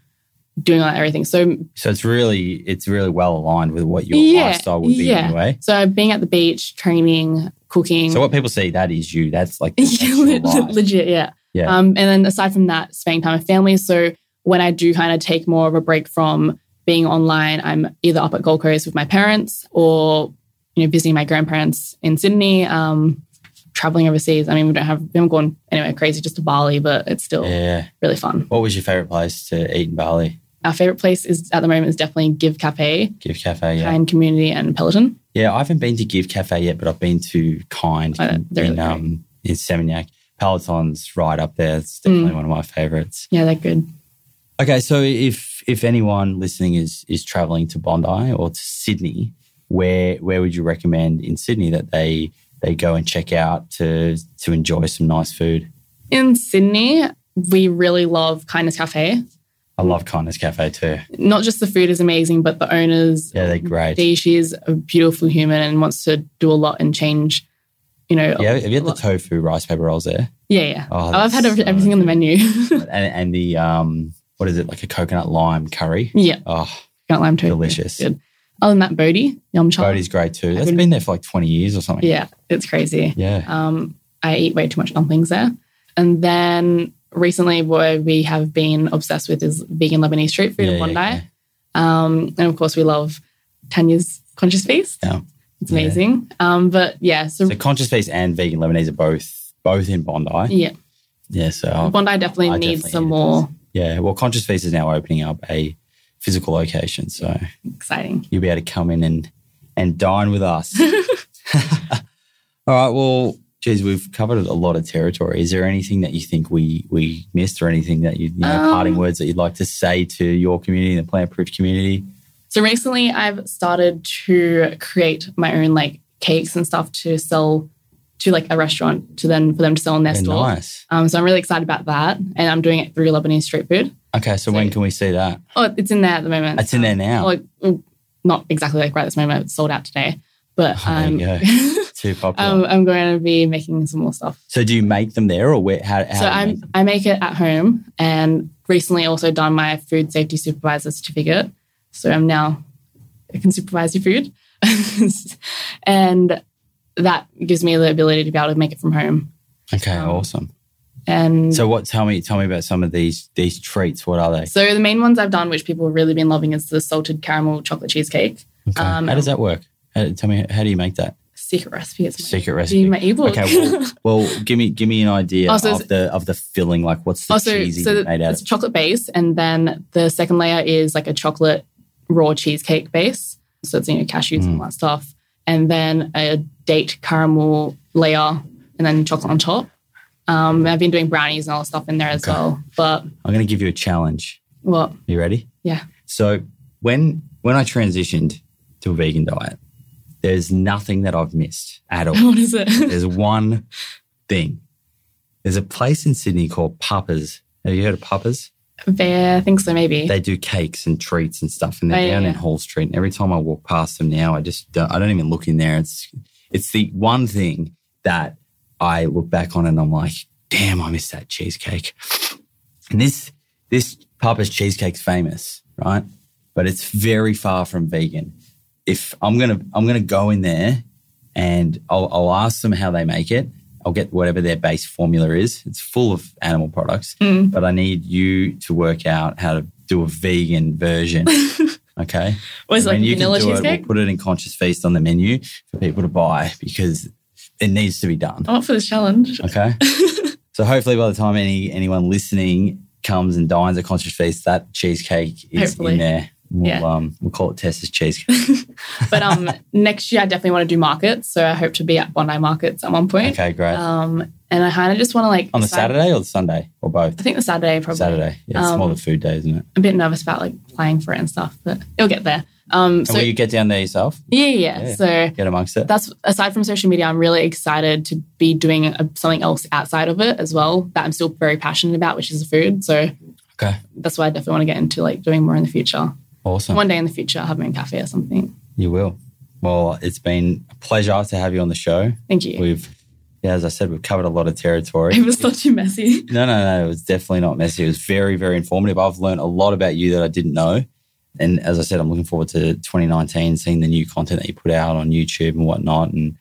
doing like everything. So So it's really it's really well aligned with what your Yeah, lifestyle would be yeah. anyway. so being at the beach, training, cooking. So what people see that is you. That's like Yeah, le- legit, yeah. Yeah. Um, and then aside from that, spending time with family. So when I do kind of take more of a break from being online, I'm either up at Gold Coast with my parents or you know visiting my grandparents in Sydney. Um, traveling overseas. I mean, we don't have we haven't gone anywhere crazy, just to Bali, but it's still yeah. really fun. What was your favorite place to eat in Bali? Our favorite place is at the moment is definitely Give Cafe, Give Cafe, yeah. Kind Community, and Peloton. Yeah, I haven't been to Give Cafe yet, but I've been to Kind Oh, in, they're in, really um, in Seminyak. Peloton's right up there. It's definitely Mm. one of my favorites. Yeah, they're good. Okay, so if if anyone listening is is traveling to Bondi or to Sydney, where where would you recommend in Sydney that they they go and check out to to enjoy some nice food? In Sydney, we really love Kindness Cafe. I love Kindness Cafe too. Not just the food is amazing, but the owners Yeah, they're great. Dee, she's a beautiful human and wants to do a lot and change, you know. Yeah, have you had the tofu rice paper rolls there? yeah, yeah. Oh, I've had so everything on the menu. and, and the um, what is it like a coconut lime curry? yeah, Oh, coconut lime tofu. Delicious. Good. Other than that, Bodhi, yum cha. Bodhi's great too. That's been- been there for like twenty years or something. Yeah, it's crazy. yeah. Um, I eat way too much dumplings there. And then recently, what we have been obsessed with is vegan Lebanese street food Yeah, in Bondi. yeah, Um, and of course, we love Tanya's Conscious Feast. Yeah. It's Yeah. amazing. Um, but yeah, so, So Conscious Feast and Vegan Lemonade are both both in Bondi. yeah, Yeah. So I'll- Bondi definitely I needs definitely some more yeah. Well, Conscious Feast is now opening up a physical location, so exciting. you'll be able to come in and and dine with us. All right. Well, geez, we've covered a lot of territory. Is there anything that you think we we missed, or anything that you, you know, Um, parting words that you'd like to say to your community, the plant proof community? So recently, I've started to create my own like cakes and stuff to sell to like a restaurant to then for them to sell in their Yeah, store. nice. Um, so I'm really excited about that, and I'm doing it through Lebanese street food. Okay. So when can we see that? Oh, it's in there at the moment. It's in there now. Like, mm, not exactly like right at this moment. It's sold out today, but Oh, um, go. Too popular. um, I'm going to be making some more stuff. so do you make them there, or where? How? how so I'm make? I make it at home, and recently also done my food safety supervisor certificate. So I'm now I can supervise your food, and that gives me the ability to be able to make it from home. Okay. um, awesome. And So what? Tell me, tell me about some of these these treats. What are they? so the main ones I've done, which people have really been loving, is the salted caramel chocolate cheesecake. Okay. Um, how does that work? How, tell me, how do you make that? Secret recipe. It's my, Secret recipe. My ebook. Okay, well, well, give me give me an idea Oh, so of the of the filling. Like, what's the also, cheesy so made out it's of? chocolate base, and then the second layer is like a chocolate raw cheesecake base. So it's you know cashews and all that stuff, and then a date caramel layer, and then chocolate on top. Um, I've been doing brownies and all that stuff in there as Okay. well. But I'm going to give you a challenge. what? You ready? Yeah. So when when I transitioned to a vegan diet, there's nothing that I've missed at all. What is it? There's one thing. There's a place in Sydney called Papa's. Have you heard of Papa's? yeah, I think so. Maybe. They do cakes and treats and stuff, and they're Oh, yeah, down in. Hall Street. And every time I walk past them now, I just don't, I don't even look in there. It's it's the one thing that I look back on and I'm like, damn, I miss that cheesecake. And this this Papa's cheesecake's famous, right? But it's very far from vegan. If I'm gonna I'm gonna go in there and I'll, I'll ask them how they make it. I'll get whatever their base formula is. It's full of animal products, Mm. but I need you to work out how to do a vegan version. okay. What is it, And like you vanilla can do it. cheesecake? We'll put it in Conscious Feast on the menu for people to buy because it needs to be done. I'm up for this challenge. Okay. so hopefully by the time any anyone listening comes and dines at Conscious Feast, that cheesecake is Hopefully. in there. We'll, Yeah. um, we'll call it Tessa's cheesecake. But um, next year I definitely want to do markets, so I hope to be at Bondi markets at one point. okay, great. Um, and I kind of just want to like On the decide- Saturday or the Sunday or both? I think the Saturday probably. Saturday. Yeah, it's more Um, the food day, isn't it? I'm a bit nervous about like applying for it and stuff, but it'll get there. Um, And so will you get down there yourself? yeah, yeah, Yeah. So Get amongst it? that's aside from social media, I'm really excited to be doing a, something else outside of it as well that I'm still very passionate about, which is food. So Okay. that's why I definitely want to get into like doing more in the future. Awesome. One day in the future, I'll have my own cafe or something. You will. Well, it's been a pleasure to have you on the show. Thank you. We've, yeah, as I said, we've covered a lot of territory. it was not too messy. No, no, no. It was definitely not messy. It was very, very informative. I've learned a lot about you that I didn't know. And as I said, I'm looking forward to 2019, seeing the new content that you put out on YouTube and whatnot. And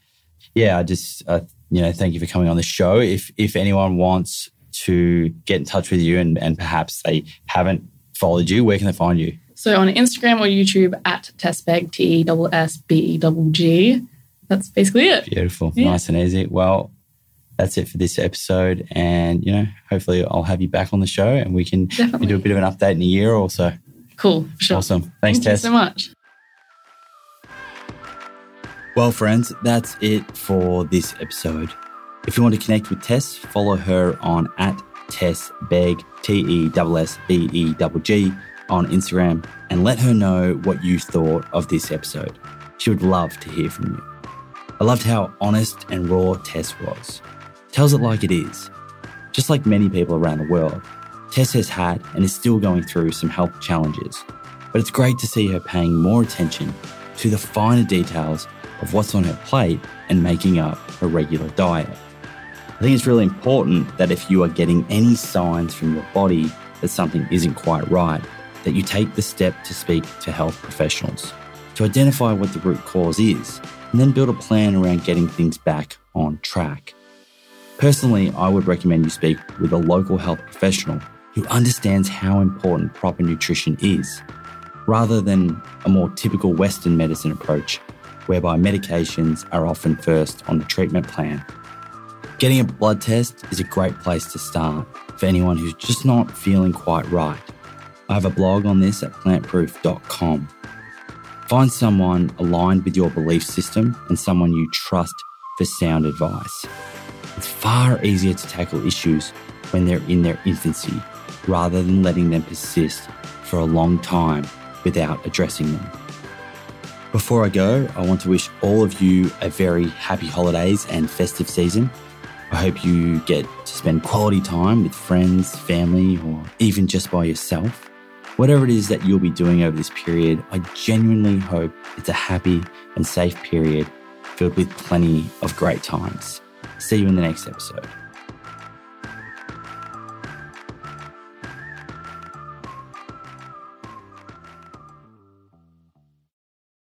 yeah, I just, uh, you know, thank you for coming on the show. If if anyone wants to get in touch with you and, and perhaps they haven't followed you, where can they find you? So on Instagram or YouTube at Tessbeg, T E S B E G. That's basically it. Beautiful, Yeah. nice and easy. Well, that's it for this episode. And, you know, hopefully I'll have you back on the show and we can Definitely. do a bit of an update in a year or so. Cool. Sure. Awesome. Thanks, Thank Tess. so much. Well, friends, that's it for this episode. If you want to connect with Tess, follow her on at Tess Begg, T E S S B E G G, on Instagram and let her know what you thought of this episode. She would love to hear from you. I loved how honest and raw Tess was. Tells it like it is. Just like many people around the world, Tess has had and is still going through some health challenges, but it's great to see her paying more attention to the finer details of what's on her plate and making up her regular diet. I think it's really important that if you are getting any signs from your body that something isn't quite right, that you take the step to speak to health professionals to identify what the root cause is and then build a plan around getting things back on track. Personally, I would recommend you speak with a local health professional who understands how important proper nutrition is, rather than a more typical Western medicine approach whereby medications are often first on the treatment plan. Getting a blood test is a great place to start for anyone who's just not feeling quite right. I have a blog on this at plantproof.com. Find someone aligned with your belief system and someone you trust for sound advice. It's far easier to tackle issues when they're in their infancy rather than letting them persist for a long time without addressing them. Before I go, I want to wish all of you a very happy holidays and festive season. I hope you get to spend quality time with friends, family, or even just by yourself. Whatever it is that you'll be doing over this period, I genuinely hope it's a happy and safe period filled with plenty of great times. See you in the next episode.